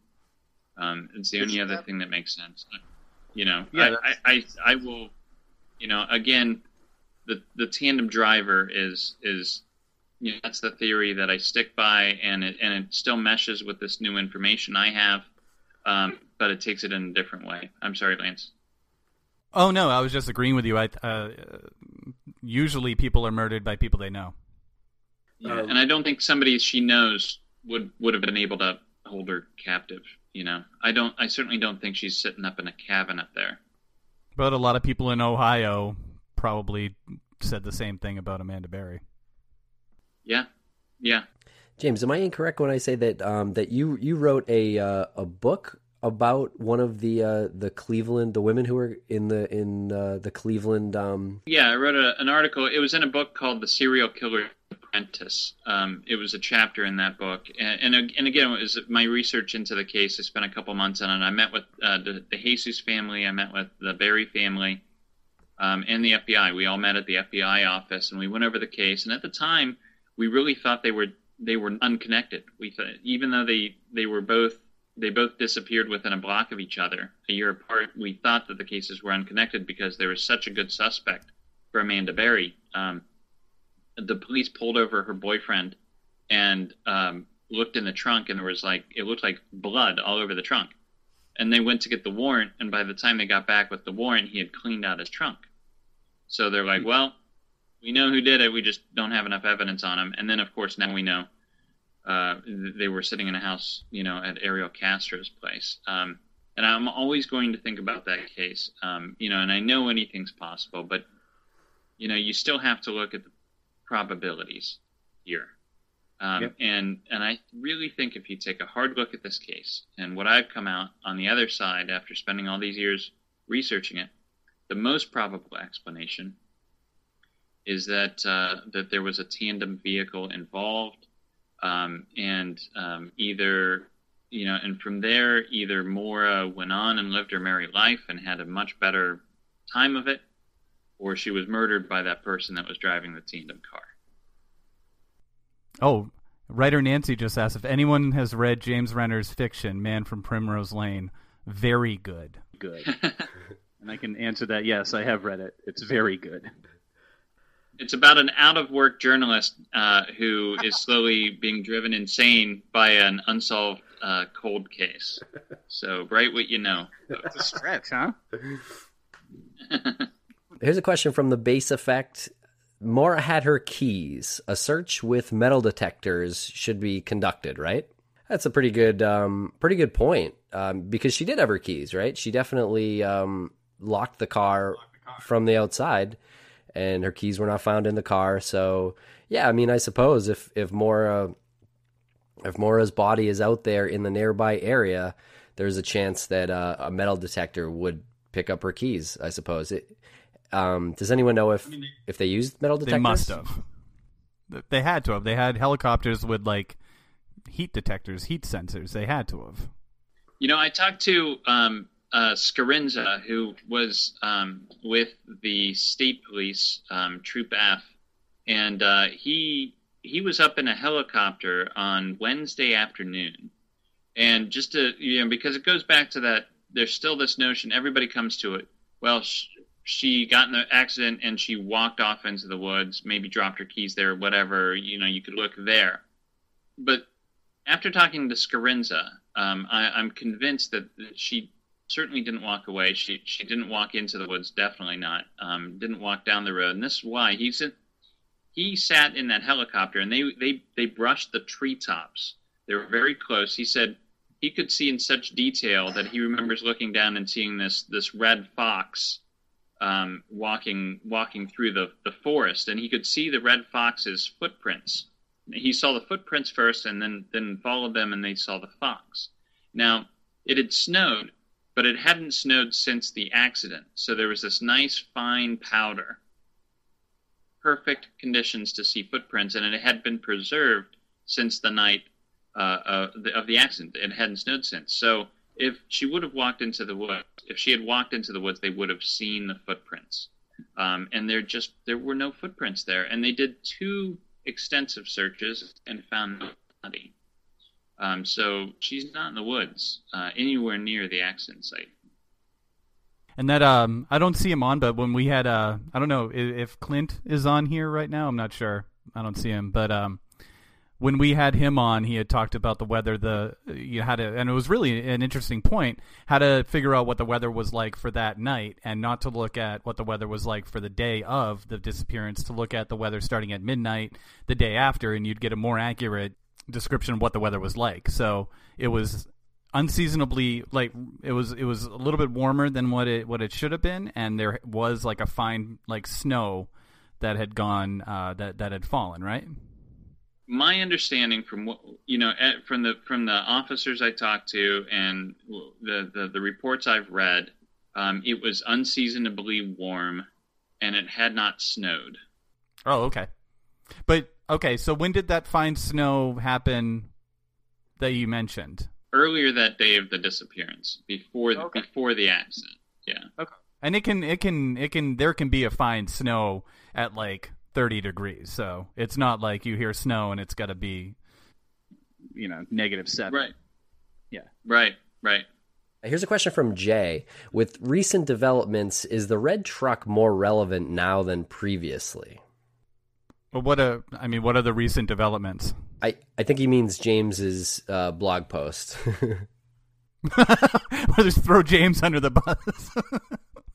Um, it's the only other thing that makes sense. You know, yeah, I, I, I, I will. You know, again, the the tandem driver is is you know that's the theory that I stick by, and it and it still meshes with this new information I have, um, but it takes it in a different way. I'm sorry, Lance. Oh no, I was just agreeing with you. I uh, usually people are murdered by people they know. Yeah, and I don't think somebody she knows would would have been able to hold her captive. You know, I don't. I certainly don't think she's sitting up in a cabin up there. But a lot of people in Ohio probably said the same thing about Amanda Berry. Yeah, yeah. James, am I incorrect when I say that um, that you you wrote a uh, a book about one of the uh, the Cleveland the women who were in the in uh, the Cleveland um... Yeah, I wrote a, an article. It was in a book called The Serial Killer Apprentice. Um, it was a chapter in that book, and, and, and again, it was my research into the case. I spent a couple months on it. I met with uh, the, DeJesus family. I met with the Berry family, um, and the FBI. We all met at the FBI office, and we went over the case. And at the time, we really thought they were they were unconnected. We thought, even though they they were both they both disappeared within a block of each other a year apart. We thought that the cases were unconnected because there was such a good suspect for Amanda Berry. Um, the police pulled over her boyfriend and um, looked in the trunk, and there was like it looked like blood all over the trunk. And they went to get the warrant, and by the time they got back with the warrant, he had cleaned out his trunk. So they're like, "Well, we know who did it. We just don't have enough evidence on him." And then, of course, now we know uh, they were sitting in a house, you know, at Ariel Castro's place. Um, and I'm always going to think about that case, um, you know, and I know anything's possible, but, you know, you still have to look at the probabilities here. Um, yep. And and I really think if you take a hard look at this case and what I've come out on the other side after spending all these years researching it, the most probable explanation is that uh, that there was a tandem vehicle involved um, and um, either you know, and from there, either Maura went on and lived her merry life and had a much better time of it, or she was murdered by that person that was driving the tandem car. Oh, writer Nancy just asked if anyone has read James Renner's fiction, Man from Primrose Lane. Very good. Good. and I can answer that. Yes, I have read it. It's very good. It's about an out of work journalist uh, who is slowly being driven insane by an unsolved uh, cold case. So, write what you know. It's a stretch, huh? Here's a question from the base effect. Maura had her keys. A search with metal detectors should be conducted, right? That's a pretty good, um, pretty good point. Um, because she did have her keys, right? She definitely um, locked the locked the car from the outside and her keys were not found in the car. So yeah, I mean, I suppose if if Maura if Maura's body is out there in the nearby area, there's a chance that uh, a metal detector would pick up her keys. I suppose. It, um, does anyone know if I mean, if they used metal detectors? They must have. They had to have. They had helicopters with like heat detectors, heat sensors. They had to have. You know, I talked to um, uh, Scarinza, who was um, with the state police, um, Troop F, and uh, he he was up in a helicopter on Wednesday afternoon, and just to you know, because it goes back to that, there's still this notion. Everybody comes to it. Well, sh- she got in the accident and she walked off into the woods, maybe dropped her keys there, whatever. You know, you could look there, but after talking to Scarinza, um, I, I'm convinced that she certainly didn't walk away. She she didn't walk into the woods. Definitely not. Um, didn't walk down the road. And this is why he's in, he sat in that helicopter and they they they brushed the treetops. They were very close. He said he could see in such detail that he remembers looking down and seeing this this red fox um, walking walking through the the forest, and he could see the red fox's footprints. He saw the footprints first, and then then followed them, and they saw the fox. Now it had snowed, but it hadn't snowed since the accident. So there was this nice fine powder. Perfect conditions to see footprints, and it had been preserved since the night uh, of, the, of the accident. It hadn't snowed since. So if she would have walked into the woods, if she had walked into the woods, they would have seen the footprints. Um, and there just there were no footprints there. And they did two extensive searches and found no body. Um, so she's not in the woods uh, anywhere near the accident site. And that um, I don't see him on, but when we had uh, I don't know if Clint is on here right now. I'm not sure. I don't see him, but um, when we had him on, he had talked about the weather. The you had to, and it was really an interesting point. How to figure out what the weather was like for that night, and not to look at what the weather was like for the day of the disappearance. To look at the weather starting at midnight the day after, and you'd get a more accurate description of what the weather was like. So it was unseasonably like it was it was a little bit warmer than what it what it should have been, and there was like a fine like snow that had gone uh, that that had fallen, right? my understanding from what you know from the from the officers I talked to and the the, the reports I've read, um, it was unseasonably warm, and it had not snowed. Oh, okay. But okay, so when did that fine snow happen that you mentioned? Earlier that day of the disappearance, before the, Okay. before the accident. Yeah. Okay. And it can it can it can there can be a fine snow at like 30 degrees. So it's not like you hear snow and it's got to be You know, negative seven. Right. Yeah. Right. Right. Here's a question from Jay. With recent developments, is the red truck more relevant now than previously? Well, what a I mean, what are the recent developments? I, I think he means James's uh, blog post. We'll just throw James under the bus.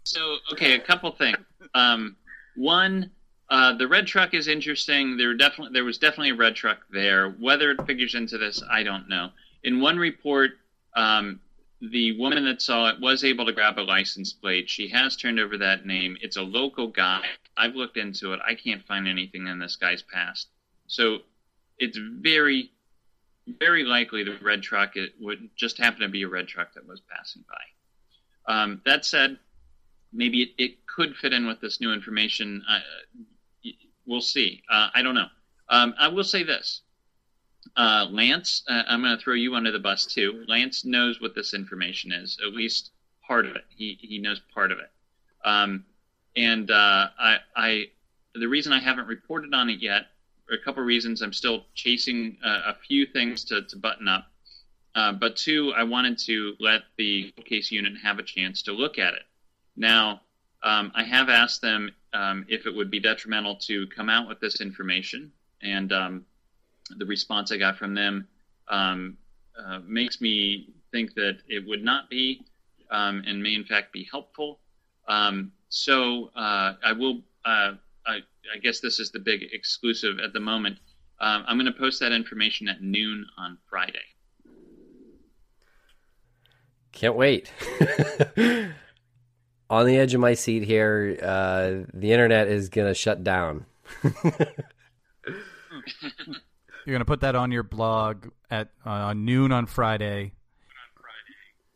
So, okay, a couple things. Um, one, uh, the red truck is interesting. There were definitely there was definitely a red truck there. Whether it figures into this, I don't know. In one report, um, the woman that saw it was able to grab a license plate. She has turned over that name. It's a local guy. I've looked into it. I can't find anything in this guy's past. So it's very, very likely the red truck it would just happen to be a red truck that was passing by. Um, that said, maybe it, it could fit in with this new information. Uh, we'll see. Uh, I don't know. Um, I will say this. Uh, Lance, uh, I'm going to throw you under the bus too. Lance knows what this information is, at least part of it. He he knows part of it. Um, and uh, I, I, the reason I haven't reported on it yet, a couple of reasons. I'm still chasing uh, a few things to, to button up. Uh, but two, I wanted to let the case unit have a chance to look at it. Now, um, I have asked them um, if it would be detrimental to come out with this information, and um, the response I got from them um, uh, makes me think that it would not be, um, and may in fact be helpful. Um, so uh, I will. Uh, I, I guess this is the big exclusive at the moment. Um, I'm going to post that information at noon on Friday. Can't wait. On the edge of my seat here, uh, the internet is going to shut down. You're going to put that on your blog at uh, noon on Friday.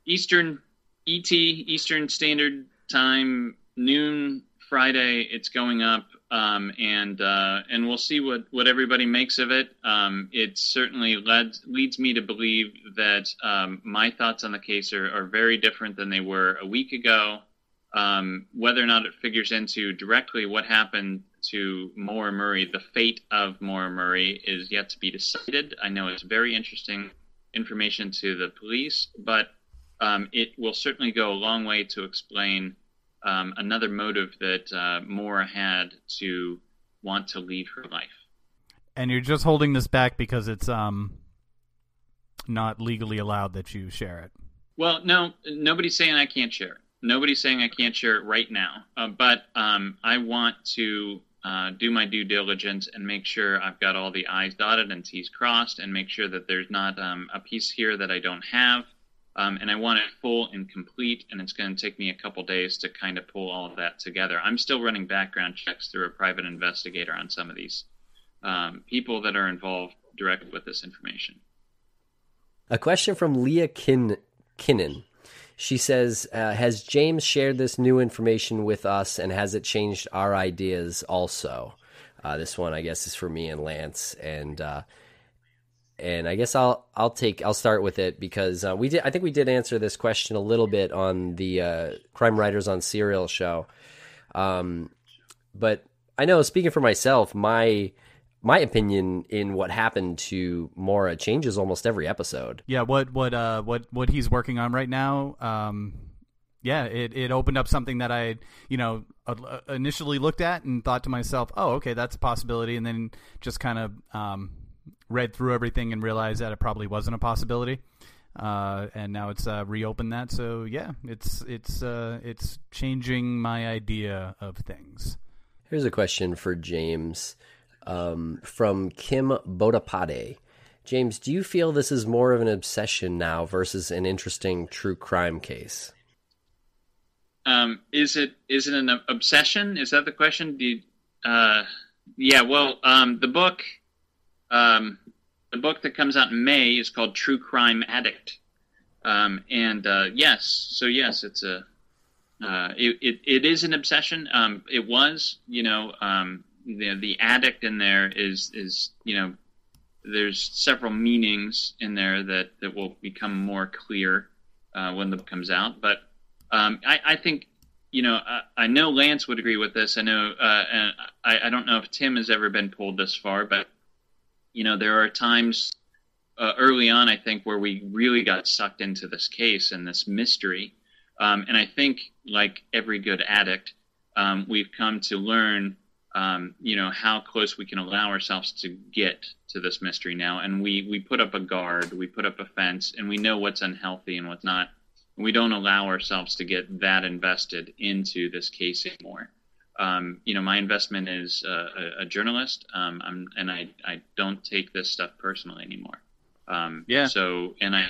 Eastern ET Eastern Standard Time noon Friday. It's going up, um, and uh, and we'll see what what everybody makes of it. Um, it certainly led, leads me to believe that um, my thoughts on the case are, are very different than they were a week ago. Um, whether or not it figures into directly what happened to Maura Murray, the fate of Maura Murray, is yet to be decided. I know it's very interesting information to the police, but um, it will certainly go a long way to explain um, another motive that uh, Maura had to want to leave her life. And you're just holding this back because it's um not legally allowed that you share it. Well, no, nobody's saying I can't share it. Nobody's saying I can't share it right now. Uh, but um, I want to uh, do my due diligence and make sure I've got all the I's dotted and T's crossed and make sure that there's not um, a piece here that I don't have. Um, and I want it full and complete, and it's going to take me a couple days to kind of pull all of that together. I'm still running background checks through a private investigator on some of these um, people that are involved directly with this information. A question from Leah Kin- Kinnan. She says, uh, Has James shared this new information with us and has it changed our ideas also? Uh, this one, I guess, is for me and Lance. And, uh, and I guess I'll I'll take I'll start with it because uh, we did I think we did answer this question a little bit on the uh, Crime Writers on Serial show, um, but I know speaking for myself, my my opinion in what happened to Maura changes almost every episode. Yeah, what what uh what what he's working on right now. Um, yeah, it it opened up something that I you know uh, initially looked at and thought to myself, oh, okay, that's a possibility, and then just kind of um, read through everything and realized that it probably wasn't a possibility. Uh, and now it's uh, reopened that, so yeah, it's it's uh, it's changing my idea of things. Here's a question for James um, from Kim Bodapade. James, do you feel this is more of an obsession now versus an interesting true crime case? Um, is it is it an obsession? Is that the question? You, uh, yeah. Well, um, the book, um, the book that comes out in May is called True Crime Addict, um, and uh, yes, so yes, it's a uh, it, it, it is an obsession. Um, it was, you know, um, the the addict in there is is you know, there's several meanings in there that that will become more clear uh, when the book comes out. But um, I, I think, you know, I, I, know Lance would agree with this. I know, uh, and I, I don't know if Tim has ever been pulled this far, but you know, there are times uh, early on, I think, where we really got sucked into this case and this mystery. Um, and I think, like every good addict, um, we've come to learn, um, you know, how close we can allow ourselves to get to this mystery now. And we we put up a guard, we put up a fence, and we know what's unhealthy and what's not. And we don't allow ourselves to get that invested into this case anymore. Um, you know, my investment is uh, a, a, journalist, um, and I, I don't take this stuff personally anymore. Um, yeah. So, and I,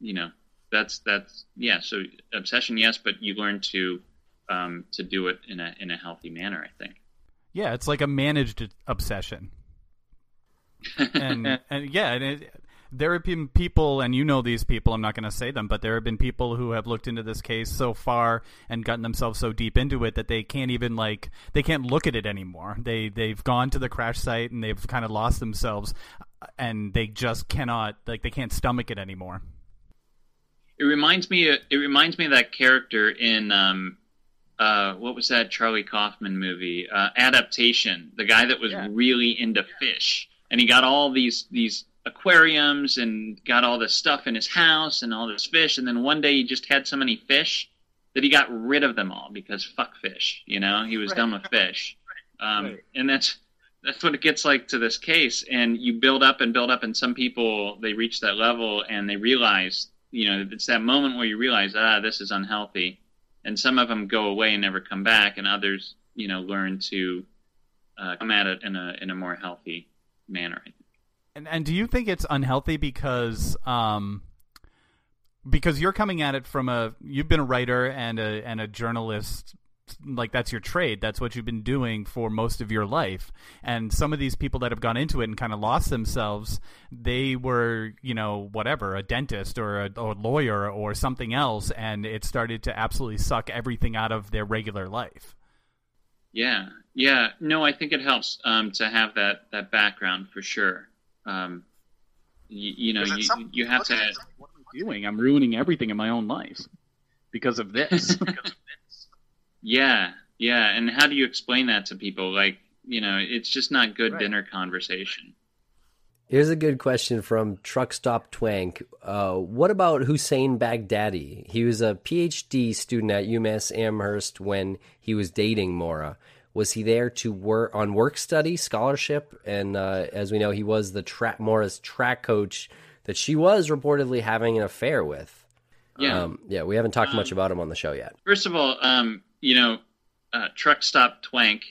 you know, that's that's yeah. So obsession, yes, but you learn to um, to do it in a in a healthy manner. I think. Yeah, it's like a managed obsession. and and yeah, and it, there have been people, and you know these people. I'm not going to say them, but there have been people who have looked into this case so far and gotten themselves so deep into it that they can't even like they can't look at it anymore. They they've gone to the crash site and they've kind of lost themselves, and they just cannot like they can't stomach it anymore. It reminds me. It reminds me of that character in um, uh, what was that Charlie Kaufman movie? Uh, Adaptation. The guy that was yeah. really into fish, and he got all these these aquariums and got all this stuff in his house and all this fish, and then one day he just had so many fish that he got rid of them all because fuck fish. You know, he was right. done with fish, um, right. and that's that's what it gets like to this case. And you build up and build up, and some people they reach that level and they realize, you know, it's that moment where you realize, ah, this is unhealthy, and some of them go away and never come back, and others, you know, learn to uh, come at it in a in a more healthy manner. And and do you think it's unhealthy because um because you're coming at it from a you've been a writer and a and a journalist like that's your trade. That's what you've been doing for most of your life. And some of these people that have gone into it and kind of lost themselves they were you know whatever a dentist or a, or a lawyer or something else and it started to absolutely suck everything out of their regular life. Yeah. Yeah. No i think it helps um, to have that that background for sure. Um, you, you, know, you, you have to. What am I doing? I'm ruining everything in my own life because of this. yeah, yeah. And how do you explain that to people? Like, you know, it's just not good right. dinner conversation. Here's a good question from Truck Stop Twank. Uh, what about Hussein Baghdadi? He was a PhD student at UMass Amherst when he was dating Maura. Was he there to work on work study scholarship? And uh, as we know, he was the track Maura's track coach that she was reportedly having an affair with. Yeah, um, yeah. We haven't talked um, much about him on the show yet. First of all, um, you know, uh, truck stop twank.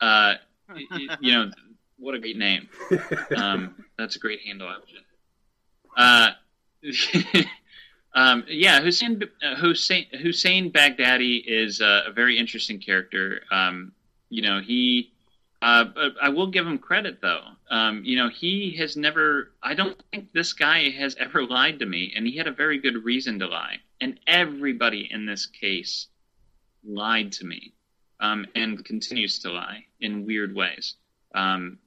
Uh, you know, what a great name. Um, that's a great handle. Uh, um, yeah, Hussein, uh, Hussein Hussein Baghdadi is a, a very interesting character. Um, you know, he. Uh, I will give him credit though. Um, you know, he has never. I don't think this guy has ever lied to me, and he had a very good reason to lie. And everybody in this case lied to me, um, and continues to lie in weird ways. Um,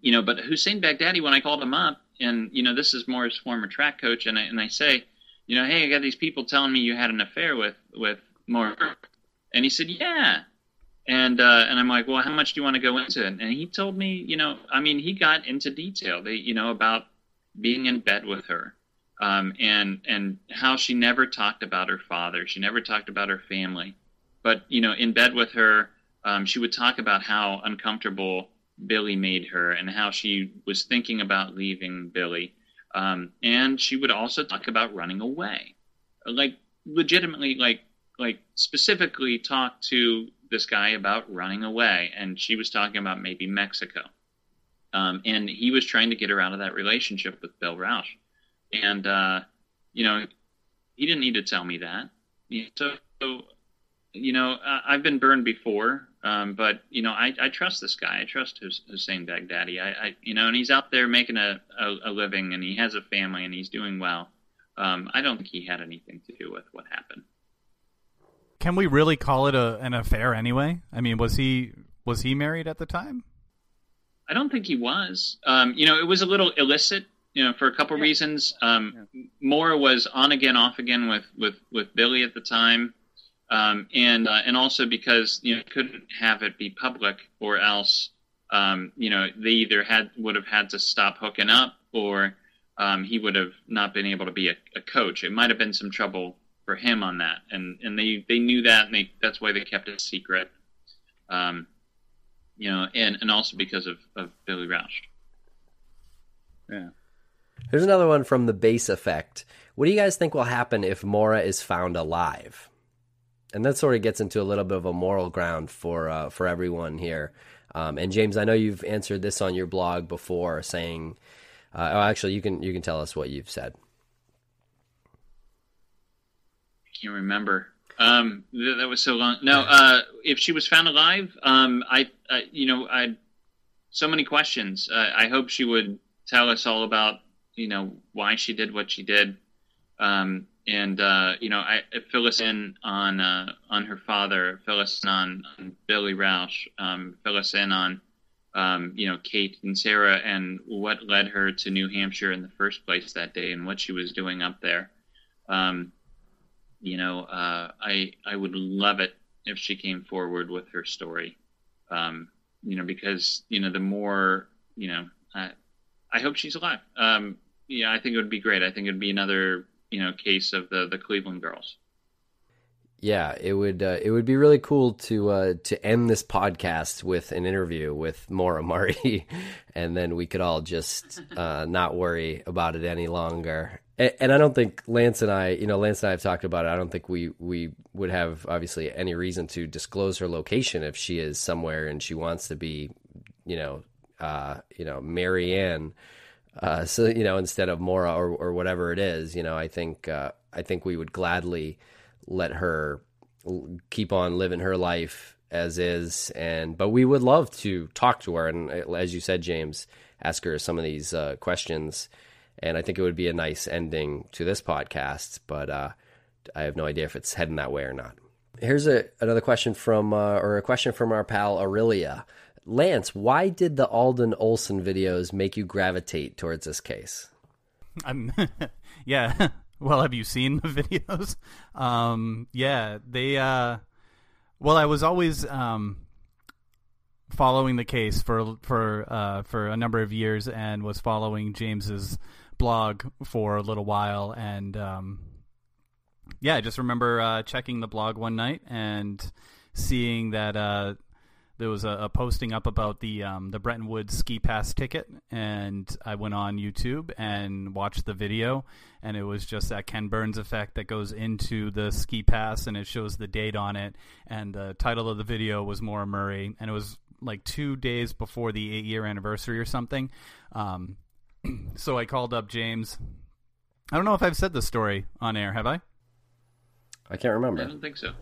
you know, but Hussein Baghdadi, when I called him up, and you know, this is more his former track coach, and I, and I say, you know, hey, I got these people telling me you had an affair with with Maura, and he said, yeah, and uh, and I'm like, well, how much do you want to go into it? And he told me, you know, I mean, he got into detail, they, you know, about being in bed with her, um, and and how she never talked about her father, she never talked about her family, but you know, in bed with her, um, she would talk about how uncomfortable Billy made her and how she was thinking about leaving Billy, um, and she would also talk about running away, like legitimately, like like specifically talk to this guy about running away, and she was talking about maybe Mexico. um, and he was trying to get her out of that relationship with Bill Rausch, and uh, you know, he didn't need to tell me that. So, so you know, I've been burned before, um, but you know, I, I trust this guy. I trust Hussein Baghdadi. I, I, you know, and he's out there making a, a, a living, and he has a family, and he's doing well. Um, I don't think he had anything to do with what happened. Can we really call it a, an affair anyway? I mean, was he was he married at the time? I don't think he was. Um, you know, it was a little illicit. You know, for a couple yeah. reasons. Um, yeah. Maura was on again, off again with with with Billy at the time, um, and uh, and also because you know couldn't have it be public, or else um, you know they either had would have had to stop hooking up, or um, he would have not been able to be a, a coach. It might have been some trouble for him on that, and and they they knew that, and they that's why they kept it secret. Um, you know, and and also because of of Billy Rausch. Yeah. Here's another one from the base effect. What do you guys think will happen if Maura is found alive? And that sort of gets into a little bit of a moral ground for uh, for everyone here. Um, and James, I know you've answered this on your blog before, saying, uh, "Oh, actually, you can you can tell us what you've said." I can't remember. Um, th- that was so long. No, uh, if she was found alive, um, I, you know, I, so many questions. Uh, I hope she would tell us all about, you know, why she did what she did, um, and uh, you know, I, fill us in on uh, on her father, fill us in on, on Billy Rausch, um, fill us in on, um, you know, Kate and Sarah, and what led her to New Hampshire in the first place that day, and what she was doing up there. Um, you know, uh, I I would love it if she came forward with her story. Um, you know, because you know the more you know, I, I hope she's alive. Um, yeah, I think it would be great. I think it would be another you know case of the the Cleveland girls. Yeah, it would uh, it would be really cool to uh, to end this podcast with an interview with Maura Murray, and then we could all just uh, not worry about it any longer and, I don't think Lance and I, you know, Lance and I have talked about it. I don't think we we would have obviously any reason to disclose her location if she is somewhere and she wants to be, you know, uh, you know, Marianne. Uh, so you know, instead of Maura or or whatever it is, you know, I think uh, I think we would gladly let her keep on living her life as is, and but we would love to talk to her and, uh, as you said, James, ask her some of these uh, questions and I think it would be a nice ending to this podcast. But uh, I have no idea if it's heading that way or not. Here's a, another question from, uh, or a question from our pal Aurelia. Lance, why did the Alden Olson videos make you gravitate towards this case? I'm, yeah. well, have you seen the videos? Um, yeah, they. Uh, well, I was always um, following the case for for uh, for a number of years and was following James's blog for a little while, and um, yeah, I just remember uh, checking the blog one night and seeing that uh, there was a, a, posting up about the um, the Bretton Woods ski pass ticket, and I went on YouTube and watched the video, and it was just that Ken Burns effect that goes into the ski pass, and it shows the date on it, and the title of the video was Maura Murray, and it was like two days before the eight year anniversary or something. Um, so I called up James. I don't know if I've said this story on air, have I? I can't remember. I don't think so.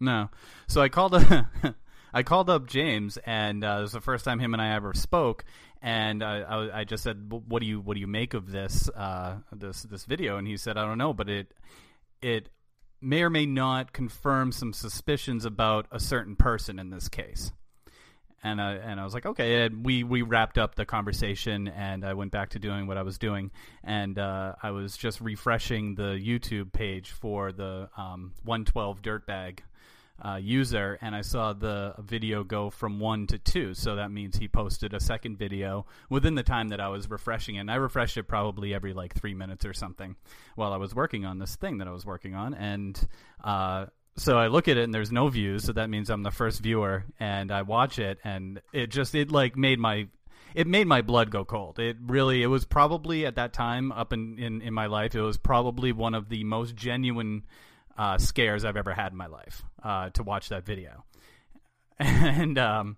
No. So I called up, I called up James, and uh, it was the first time him and I ever spoke. And uh, I, I, just said, "What do you what do you make of this uh, this this video?" And he said, "I don't know, but it it may or may not confirm some suspicions about a certain person in this case." and I, and I was like, okay. And we we wrapped up the conversation, and I went back to doing what I was doing, and uh, I was just refreshing the YouTube page for the um, 112 Dirtbag uh, user, and I saw the video go from one to two. So that means he posted a second video within the time that I was refreshing it. And I refreshed it probably every like three minutes or something while I was working on this thing that I was working on, and. Uh, so I look at it and there's no views, so that means I'm the first viewer, and I watch it, and it just it like made my it made my blood go cold. It really it was probably at that time up in in, in my life, it was probably one of the most genuine uh, scares I've ever had in my life uh, to watch that video, and um,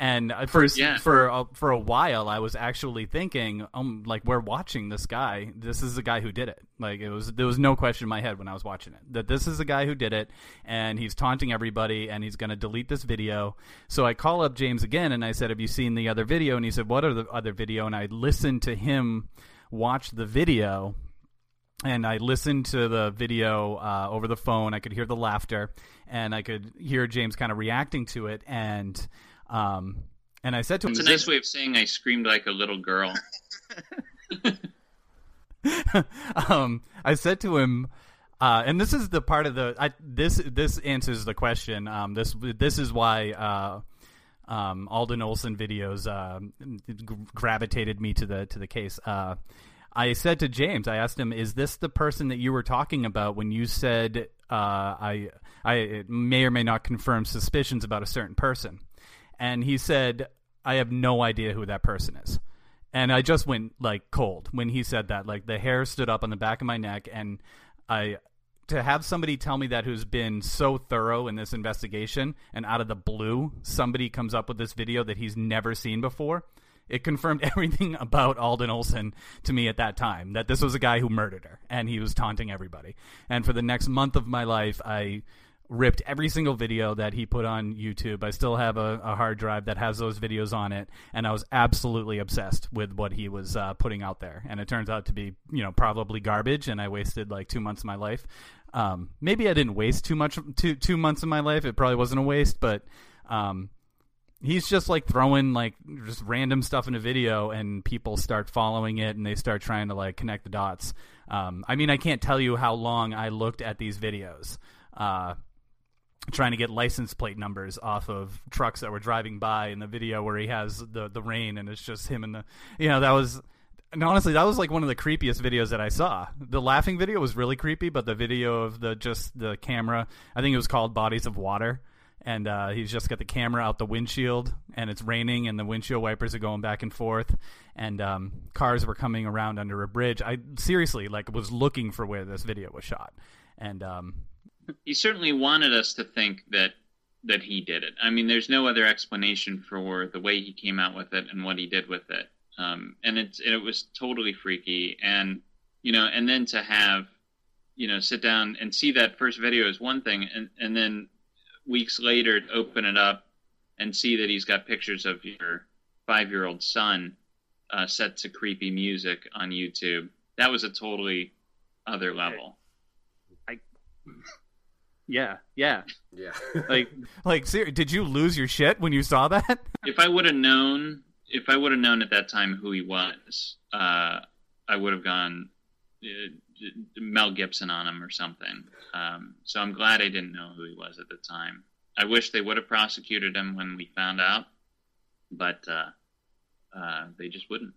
And for Yeah. for a, for a while, I was actually thinking, um, like we're watching this guy. This is the guy who did it. Like it was, there was no question in my head when I was watching it that this is the guy who did it, and he's taunting everybody, and he's going to delete this video. So I call up James again, and I said, "Have you seen the other video?" And he said, "What are the other video?" And I listened to him watch the video and I listened to the video uh, over the phone. I could hear the laughter, and I could hear James kind of reacting to it. And um, and I said to him, It's a nice way of saying I screamed like a little girl. um, I said to him, uh, and this is the part of the I, this this answers the question. Um, this this is why uh, um, Alden Olson videos uh, g- gravitated me to the to the case. Uh, I said to James, I asked him, "Is this the person that you were talking about when you said uh, I I may or may not confirm suspicions about a certain person?" And he said, "I have no idea who that person is." And I just went like cold when he said that. Like the hair stood up on the back of my neck, and I to have somebody tell me that who's been so thorough in this investigation and out of the blue somebody comes up with this video that he's never seen before it confirmed everything about Alden Olson to me at that time that this was a guy who murdered her and he was taunting everybody and for the next month of my life I ripped every single video that he put on YouTube. I still have a, a hard drive that has those videos on it, and I was absolutely obsessed with what he was uh, putting out there. And it turns out to be, you know, probably garbage. And I wasted like two months of my life. Um, maybe I didn't waste too much, two two months of my life. It probably wasn't a waste, but um, he's just like throwing like just random stuff in a video and people start following it and they start trying to like connect the dots um, i mean i can't tell you how long i looked at these videos uh, trying to get license plate numbers off of trucks that were driving by in the video where he has the the rain and it's just him and the you know that was and honestly that was like one of the creepiest videos that I saw. The laughing video was really creepy, but the video of the just the camera, I think it was called Bodies of Water. And uh, he's just got the camera out the windshield, and it's raining, and the windshield wipers are going back and forth, and um, cars were coming around under a bridge. I seriously like was looking for where this video was shot, and um, he certainly wanted us to think that that he did it. I mean, there's no other explanation for the way he came out with it and what he did with it. Um, and it's it was totally freaky. And you know, and then to have you know sit down and see that first video is one thing, and and then weeks later to open it up and see that he's got pictures of your five year old son uh, set to creepy music on YouTube. That was a totally other level. I, Yeah, yeah, yeah. Like, like, ser- did you lose your shit when you saw that? if I would have known, if I would have known at that time who he was, uh, I would have gone uh, Mel Gibson on him or something. Um, so I'm glad I didn't know who he was at the time. I wish they would have prosecuted him when we found out, but uh, uh, they just wouldn't.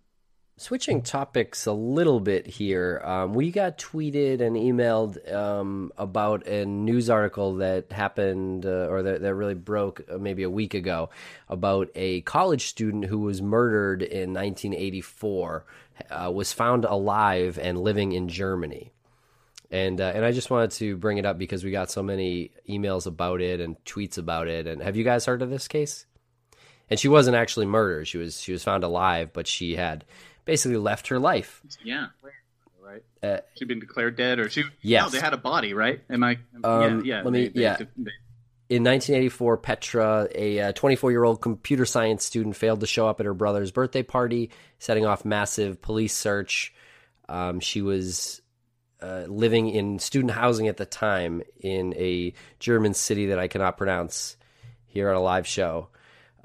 Switching topics a little bit here, um, we got tweeted and emailed um, about a news article that happened uh, or that, that really broke uh, maybe a week ago about a college student who was murdered in 1984, uh, was found alive and living in Germany. And uh, and I just wanted to bring it up because we got so many emails about it and tweets about it. And have you guys heard of this case? And she wasn't actually murdered; she was she was found alive, but she had basically left her life. Yeah. Right. Uh, She'd been declared dead, or she. Yes. No, they had a body, right? Am I? Um, yeah. yeah. let me- they- they- yeah. they- In 1984, Petra, a 24 year old computer science student, failed to show up at her brother's birthday party, setting off massive police search. Um, she was uh, living in student housing at the time in a German city that I cannot pronounce here on a live show.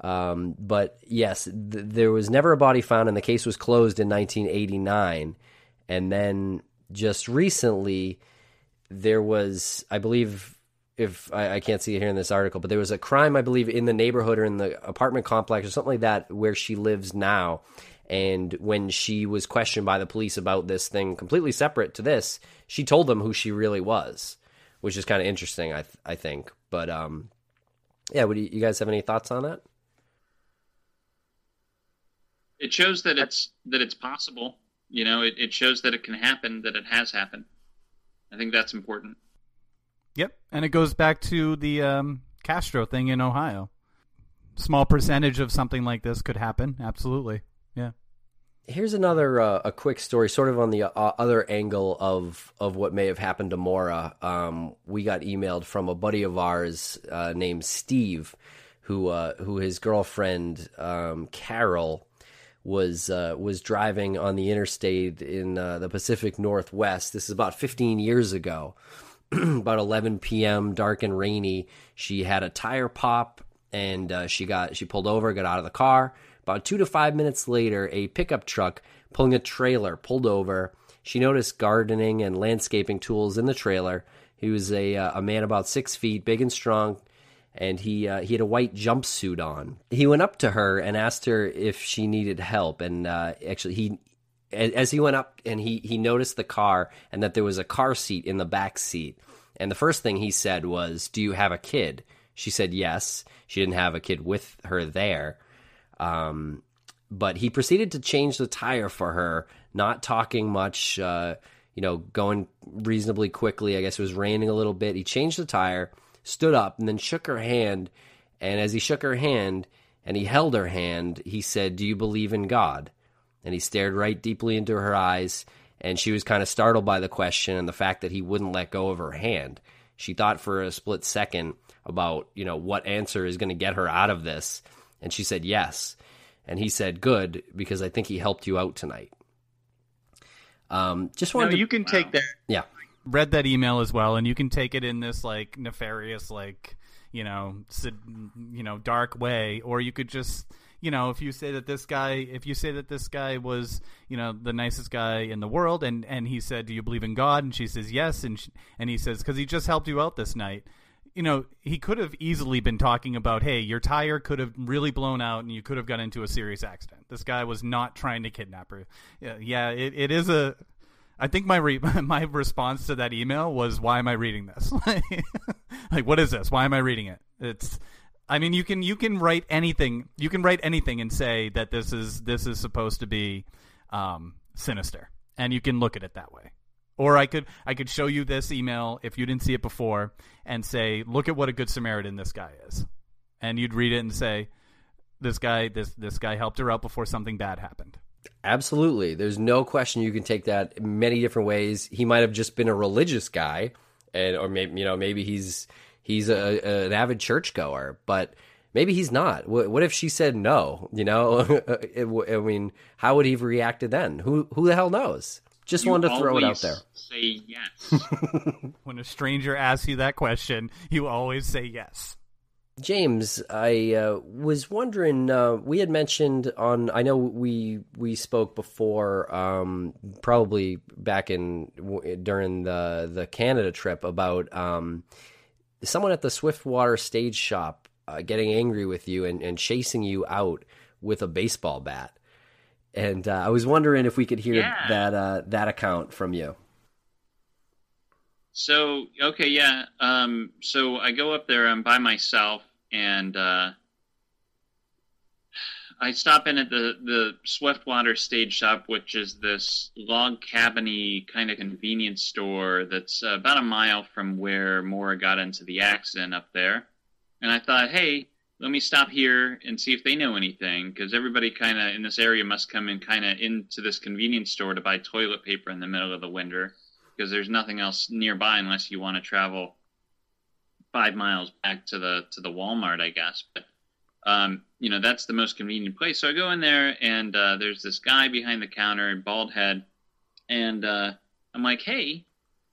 Um, but yes, th- there was never a body found, and the case was closed in 1989. And then just recently, there was, I believe, if I, I can't see it here in this article, but there was a crime, I believe, in the neighborhood or in the apartment complex or something like that where she lives now. And when she was questioned by the police about this thing completely separate to this, she told them who she really was, which is kind of interesting, I, th- I think. But um, yeah, would you, you guys have any thoughts on that? It shows that it's that it's possible. You know, it, it shows that it can happen, that it has happened. I think that's important. Yep, and it goes back to the um, Castro thing in Ohio. small percentage of something like this could happen. Absolutely, yeah. Here's another uh, a quick story, sort of on the uh, other angle of of what may have happened to Maura. Um, we got emailed from a buddy of ours uh, named Steve, who uh, who his girlfriend um, Carol was uh, was driving on the interstate in uh, the Pacific Northwest. This is about 15 years ago. about 11 p.m., dark and rainy. She had a tire pop, and she got she pulled over, got out of the car about two to five minutes later, a pickup truck pulling a trailer pulled over. She noticed gardening and landscaping tools in the trailer. He was a, uh, a man about six feet, big and strong, and he uh, he had a white jumpsuit on. He went up to her and asked her if she needed help. And uh, actually, he as he went up and he he noticed the car and that there was a car seat in the back seat. And the first thing he said was, "Do you have a kid?" She said yes. She didn't have a kid with her there. Um, but he proceeded to change the tire for her, not talking much, uh, you know, going reasonably quickly. I guess it was raining a little bit. He changed the tire, stood up, and then shook her hand. And as he shook her hand and he held her hand, he said, Do you believe in God? And he stared right deeply into her eyes. And she was kind of startled by the question and the fact that he wouldn't let go of her hand. She thought for a split second about, you know, what answer is going to get her out of this and she said, Yes. And he said, Good, because I think he helped you out tonight. Um, just wanted no, to, you can take that. Yeah. Read that email as well, and you can take it in this like nefarious, like you know, you know, dark way, or you could just, you know, if you say that this guy, if you say that this guy was, you know, the nicest guy in the world, and and he said, "Do you believe in God?" and she says, "Yes," and she, and he says, "Because he just helped you out this night." you know, he could have easily been talking about, hey, your tire could have really blown out and you could have got into a serious accident. This guy was not trying to kidnap her. Yeah, it, it is a. I think my re- my response to that email was, why am I reading this? like, what is this? Why am I reading it? It's. I mean, you can you can write anything. You can write anything and say that this is this is supposed to be um, sinister, and you can look at it that way. Or I could I could show you this email if you didn't see it before and say, "Look at what a good Samaritan this guy is," and you'd read it and say, "This guy this this guy helped her out before something bad happened." Absolutely, there's no question you can take that many different ways. He might have just been a religious guy, and or maybe you know maybe he's he's a, a, an avid churchgoer, but maybe he's not. What, what, if she said no? You know, I mean, how would he have reacted then? Who who the hell knows? Just you wanted to throw it out there. Say yes. when a stranger asks you that question, you always say yes. James, I uh, was wondering. Uh, we had mentioned on. I know we we spoke before, um, probably back in during the the Canada trip about um, someone at the Swiftwater stage shop uh, getting angry with you and, and chasing you out with a baseball bat and uh, I was wondering if we could hear yeah. that uh, that account from you. So okay, yeah. Um, so I go up there. I'm by myself, and uh, I stop in at the the Swiftwater Stage Shop, which is this log cabiny kind of convenience store that's about a mile from where Maura got into the accident up there. And I thought, hey, let me stop here and see if they know anything because everybody kind of in this area must come in kind of into this convenience store to buy toilet paper in the middle of the winter because there's nothing else nearby unless you want to travel five miles back to the to the Walmart, I guess. But um, you know that's the most convenient place. So I go in there and uh, there's this guy behind the counter, bald head, and uh, I'm like, hey.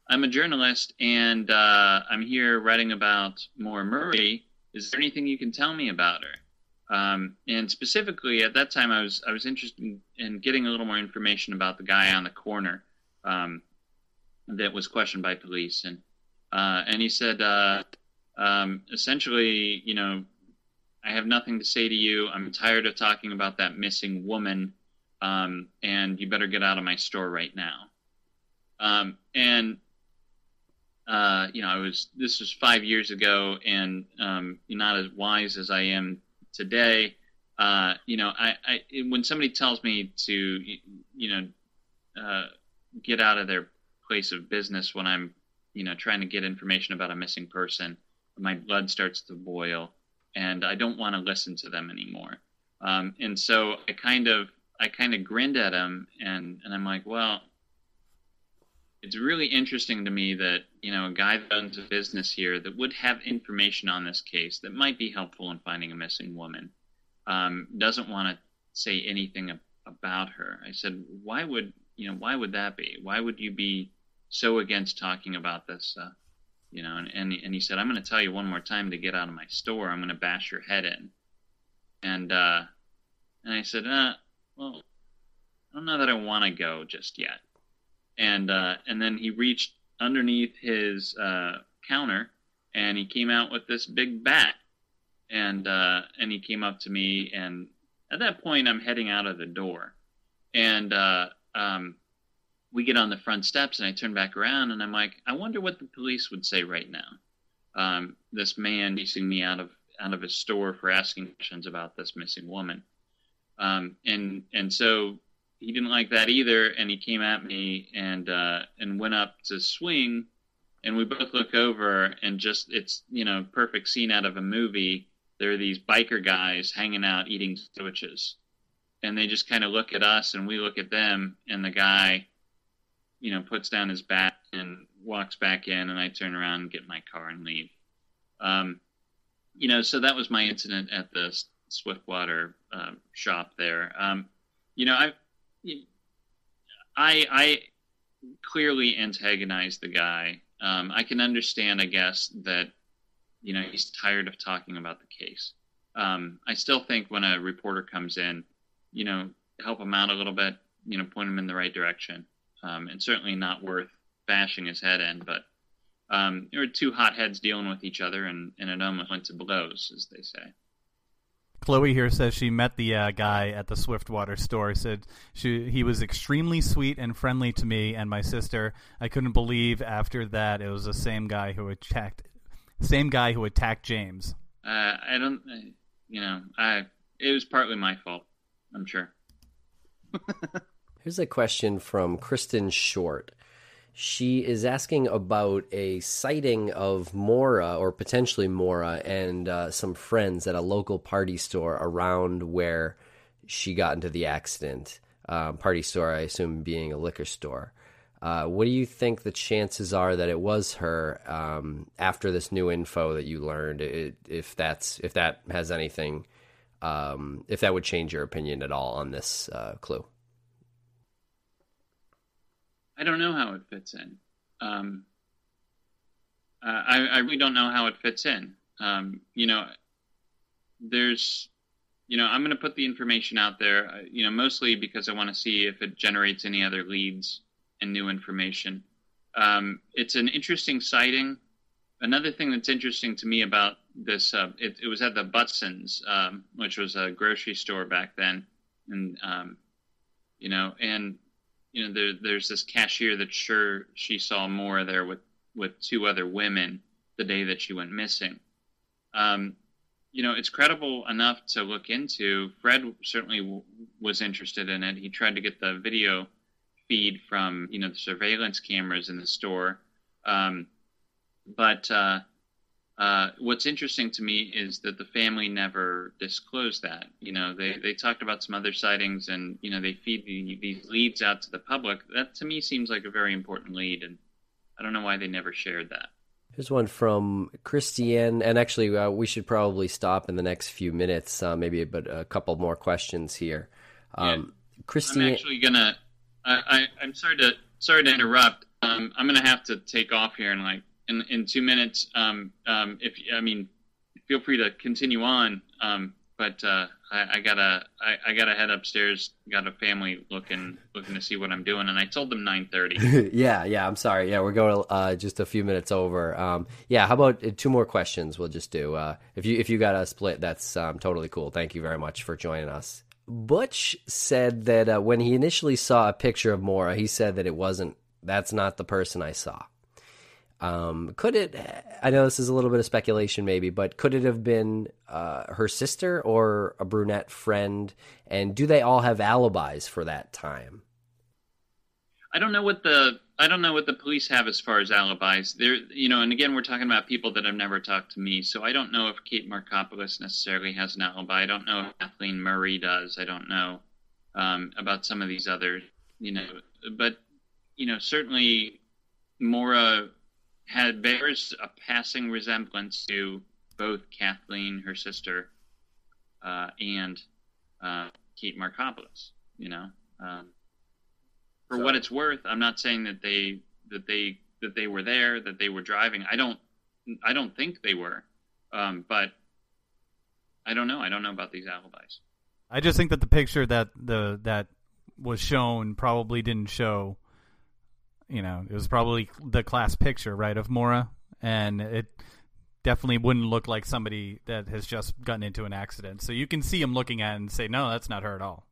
I'm a journalist and uh, I'm here writing about Maura Murray is there anything you can tell me about her? Um, and specifically, at that time, I was I was interested in, in, getting a little more information about the guy on the corner um, that was questioned by police, and uh, and he said uh, um, essentially, you know, I have nothing to say to you. I'm tired of talking about that missing woman, um, and you better get out of my store right now. Um, and uh, you know, I was this was five years ago, and um, you're not as wise as I am today. Uh, you know, I, I when somebody tells me to, you know, uh, get out of their place of business when I'm, you know, trying to get information about a missing person, my blood starts to boil. And I don't want to listen to them anymore. Um, and so I kind of I kind of grinned at him, and and I'm like, well, it's really interesting to me that you know a guy that owns a business here that would have information on this case that might be helpful in finding a missing woman um, doesn't want to say anything ab- about her. I said, why would you know why would that be? Why would you be so against talking about this? Uh, you know, and, and and he said, I'm going to tell you one more time to get out of my store. I'm going to bash your head in. And uh, and I said, uh, well, I don't know that I want to go just yet. And uh, and then he reached underneath his uh, counter and he came out with this big bat. And uh, and he came up to me and at that point I'm heading out of the door. And uh, um, we get on the front steps and I turn back around and I'm like, I wonder what the police would say right now. Um, this man chasing me out of out of his store for asking questions about this missing woman. Um, and and so he didn't like that either, and he came at me and uh, and went up to swing, and we both look over and just it's you know perfect scene out of a movie. There are these biker guys hanging out eating sandwiches, and they just kind of look at us and we look at them, and the guy, you know, puts down his bat and walks back in, and I turn around and get my car and leave. Um, you know, so that was my incident at the Swiftwater uh, shop there. Um, you know, I, I, I clearly antagonized the guy. Um, I can understand, I guess, that you know he's tired of talking about the case. Um, I still think when a reporter comes in, you know, help him out a little bit, you know, point him in the right direction, um, and certainly not worth bashing his head in. But um, there were two hotheads dealing with each other, and, and it almost went to blows, as they say. Chloe here says she met the uh, guy at the Swiftwater store. Said she he was extremely sweet and friendly to me and my sister. I couldn't believe after that it was the same guy who attacked same guy who attacked James. Uh, I don't, you know, I it was partly my fault. I'm sure. Here's a question from Kristen Short. She is asking about a sighting of Maura or potentially Maura and uh, some friends at a local party store around where she got into the accident. Um, party store, I assume, being a liquor store. Uh, what do you think the chances are that it was her um, after this new info that you learned? It, if that's if that has anything, um, if that would change your opinion at all on this uh, clue? I don't know how it fits in. Um, uh, I, I really don't know how it fits in. Um, you know, there's, you know, I'm going to put the information out there, uh, you know, mostly because I want to see if it generates any other leads and new information. Um, it's an interesting sighting. Another thing that's interesting to me about this, uh, it, it, was at the Butsons, um, which was a grocery store back then, and um, you know, and you know, there, there's this cashier that sure she saw Maura there with with two other women the day that she went missing. Um, you know, it's credible enough to look into. Fred certainly w- was interested in it. He tried to get the video feed from you know the surveillance cameras in the store, um, but uh, uh, what's interesting to me is that the family never disclosed that. You know, they, they talked about some other sightings and, you know, they feed the, these leads out to the public. That to me seems like a very important lead, and I don't know why they never shared that. Here's one from Christiane, and actually, uh, we should probably stop in the next few minutes, uh, maybe, but a couple more questions here. Um, yeah. Christiane, I'm actually gonna. I, I, am sorry to sorry to interrupt. Um, I'm gonna have to take off here in like in in two minutes. Um, um, if I mean, feel free to continue on. Um, but uh, I, I, gotta I, I, gotta head upstairs. Got a family looking looking to see what I'm doing, and I told them 9:30. yeah, yeah. I'm sorry. Yeah, we're going uh, just a few minutes over. Um, yeah. How about uh, two more questions? We'll just do. Uh, if you if you got a split, that's um, totally cool. Thank you very much for joining us. Butch said that uh, when he initially saw a picture of Maura, he said that it wasn't. That's not the person I saw. Um, could it? I know this is a little bit of speculation, maybe, but could it have been uh, her sister or a brunette friend? And do they all have alibis for that time? I don't know what the I don't know what the police have as far as alibis. There, you know, and again, we're talking about people that have never talked to me, so I don't know if Kate Markopoulos necessarily has an alibi. I don't know if Kathleen Murray does. I don't know um, about some of these others, you know, but you know, certainly Maura had bears a passing resemblance to both Kathleen, her sister, uh, and uh, Kate Markopoulos. You know, um, for So- what it's worth, I'm not saying that they that they that they were there, that they were driving. I don't I don't think they were, um, but I don't know. I don't know about these alibis. I just think that the picture that the that was shown probably didn't show. You know, it was probably the class picture, right, of Maura, and it definitely wouldn't look like somebody that has just gotten into an accident. So you can see him looking at it and say, "No, that's not her at all,"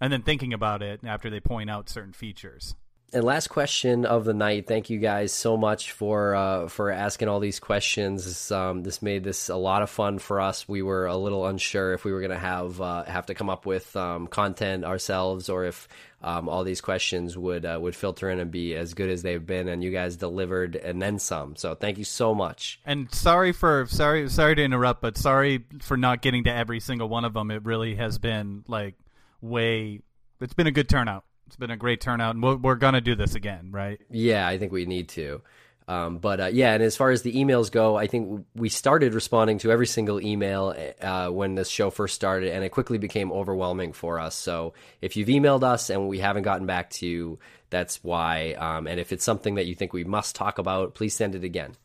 and then thinking about it after they point out certain features. And last question of the night. Thank you guys so much for uh, for asking all these questions. This, um, this made this a lot of fun for us. We were a little unsure if we were going to have uh, have to come up with um, content ourselves or if um, all these questions would uh, would filter in and be as good as they've been. And you guys delivered and then some. So thank you so much. And sorry for sorry sorry to interrupt, but sorry for not getting to every single one of them. It really has been like way. It's been a good turnout. It's been a great turnout, and we're, we're gonna do this again, right? Yeah, I think we need to. Um, but uh, yeah, and as far as the emails go, I think we started responding to every single email uh, when this show first started, and it quickly became overwhelming for us. So if you've emailed us and we haven't gotten back to you, that's why. Um, and if it's something that you think we must talk about, please send it again.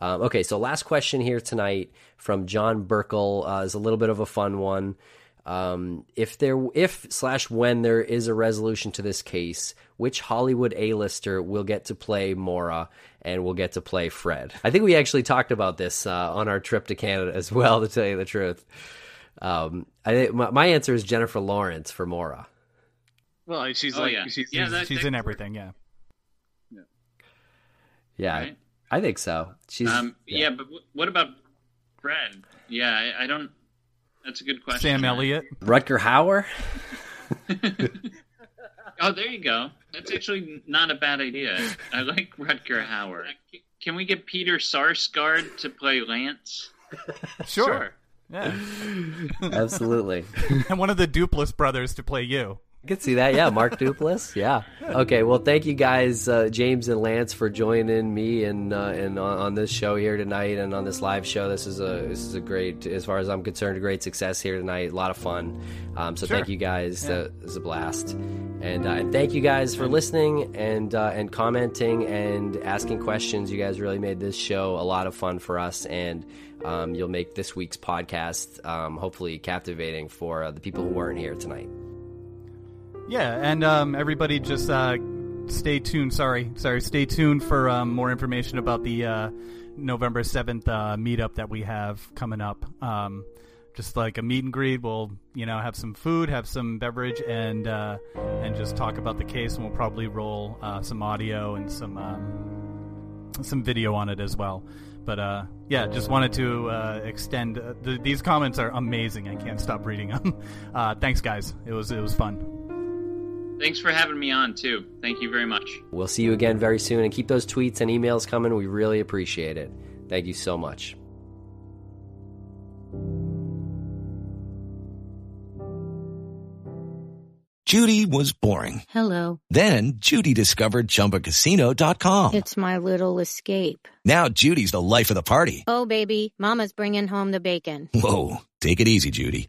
Um, okay, so last question here tonight from John Burkle uh, is a little bit of a fun one. Um, if there, if slash when there is a resolution to this case, which Hollywood A-lister will get to play Maura and will get to play Fred? I think we actually talked about this uh, on our trip to Canada as well. To tell you the truth, um, I think my, my answer is Jennifer Lawrence for Maura. Well, she's Oh, like yeah. she's Yeah, she's that- she's that in everything. Yeah. Yeah, Right. I think so. She's Um, yeah. but w- what about Fred? Yeah, I, I don't. That's a good question. Sam Elliott. Rutger Hauer. Oh, there you go. That's actually not a bad idea. I like Rutger Hauer. Can we get Peter Sarsgaard to play Lance? Sure. Yeah. Absolutely. and one of the Duplass brothers to play you. I could see that. Yeah, Mark Duplass. Yeah. Okay. Well, thank you guys, uh, James and Lance, for joining me and uh, and on, on this show here tonight and on this live show. This is a this is a great, as far as I'm concerned, a great success here tonight. A lot of fun. Um, so Sure. thank you guys. Yeah. Uh, it was a blast. And, uh, and thank you guys for listening and uh, and commenting and asking questions. You guys really made this show a lot of fun for us, and um, you'll make this week's podcast um, hopefully captivating for uh, the people who weren't here tonight. Yeah, and um, everybody just uh, stay tuned. Sorry, sorry. Stay tuned for um, more information about the uh, November seventh uh, meetup that we have coming up. Um, just like a meet and greet, we'll you know have some food, have some beverage, and uh, and just talk about the case. And we'll probably roll uh, some audio and some um, some video on it as well. But uh, yeah, just wanted to uh, extend. Th- these comments are amazing. I can't stop reading them. Thanks, guys. It was it was fun. Thanks for having me on too. Thank you very much. We'll see you again very soon and keep those tweets and emails coming. We really appreciate it. Thank you so much. Judy was boring. Hello. Then Judy discovered ChumbaCasino.com. It's my little escape. Now Judy's the life of the party. Oh, baby, Mama's bringing home the bacon. Whoa, take it easy, Judy.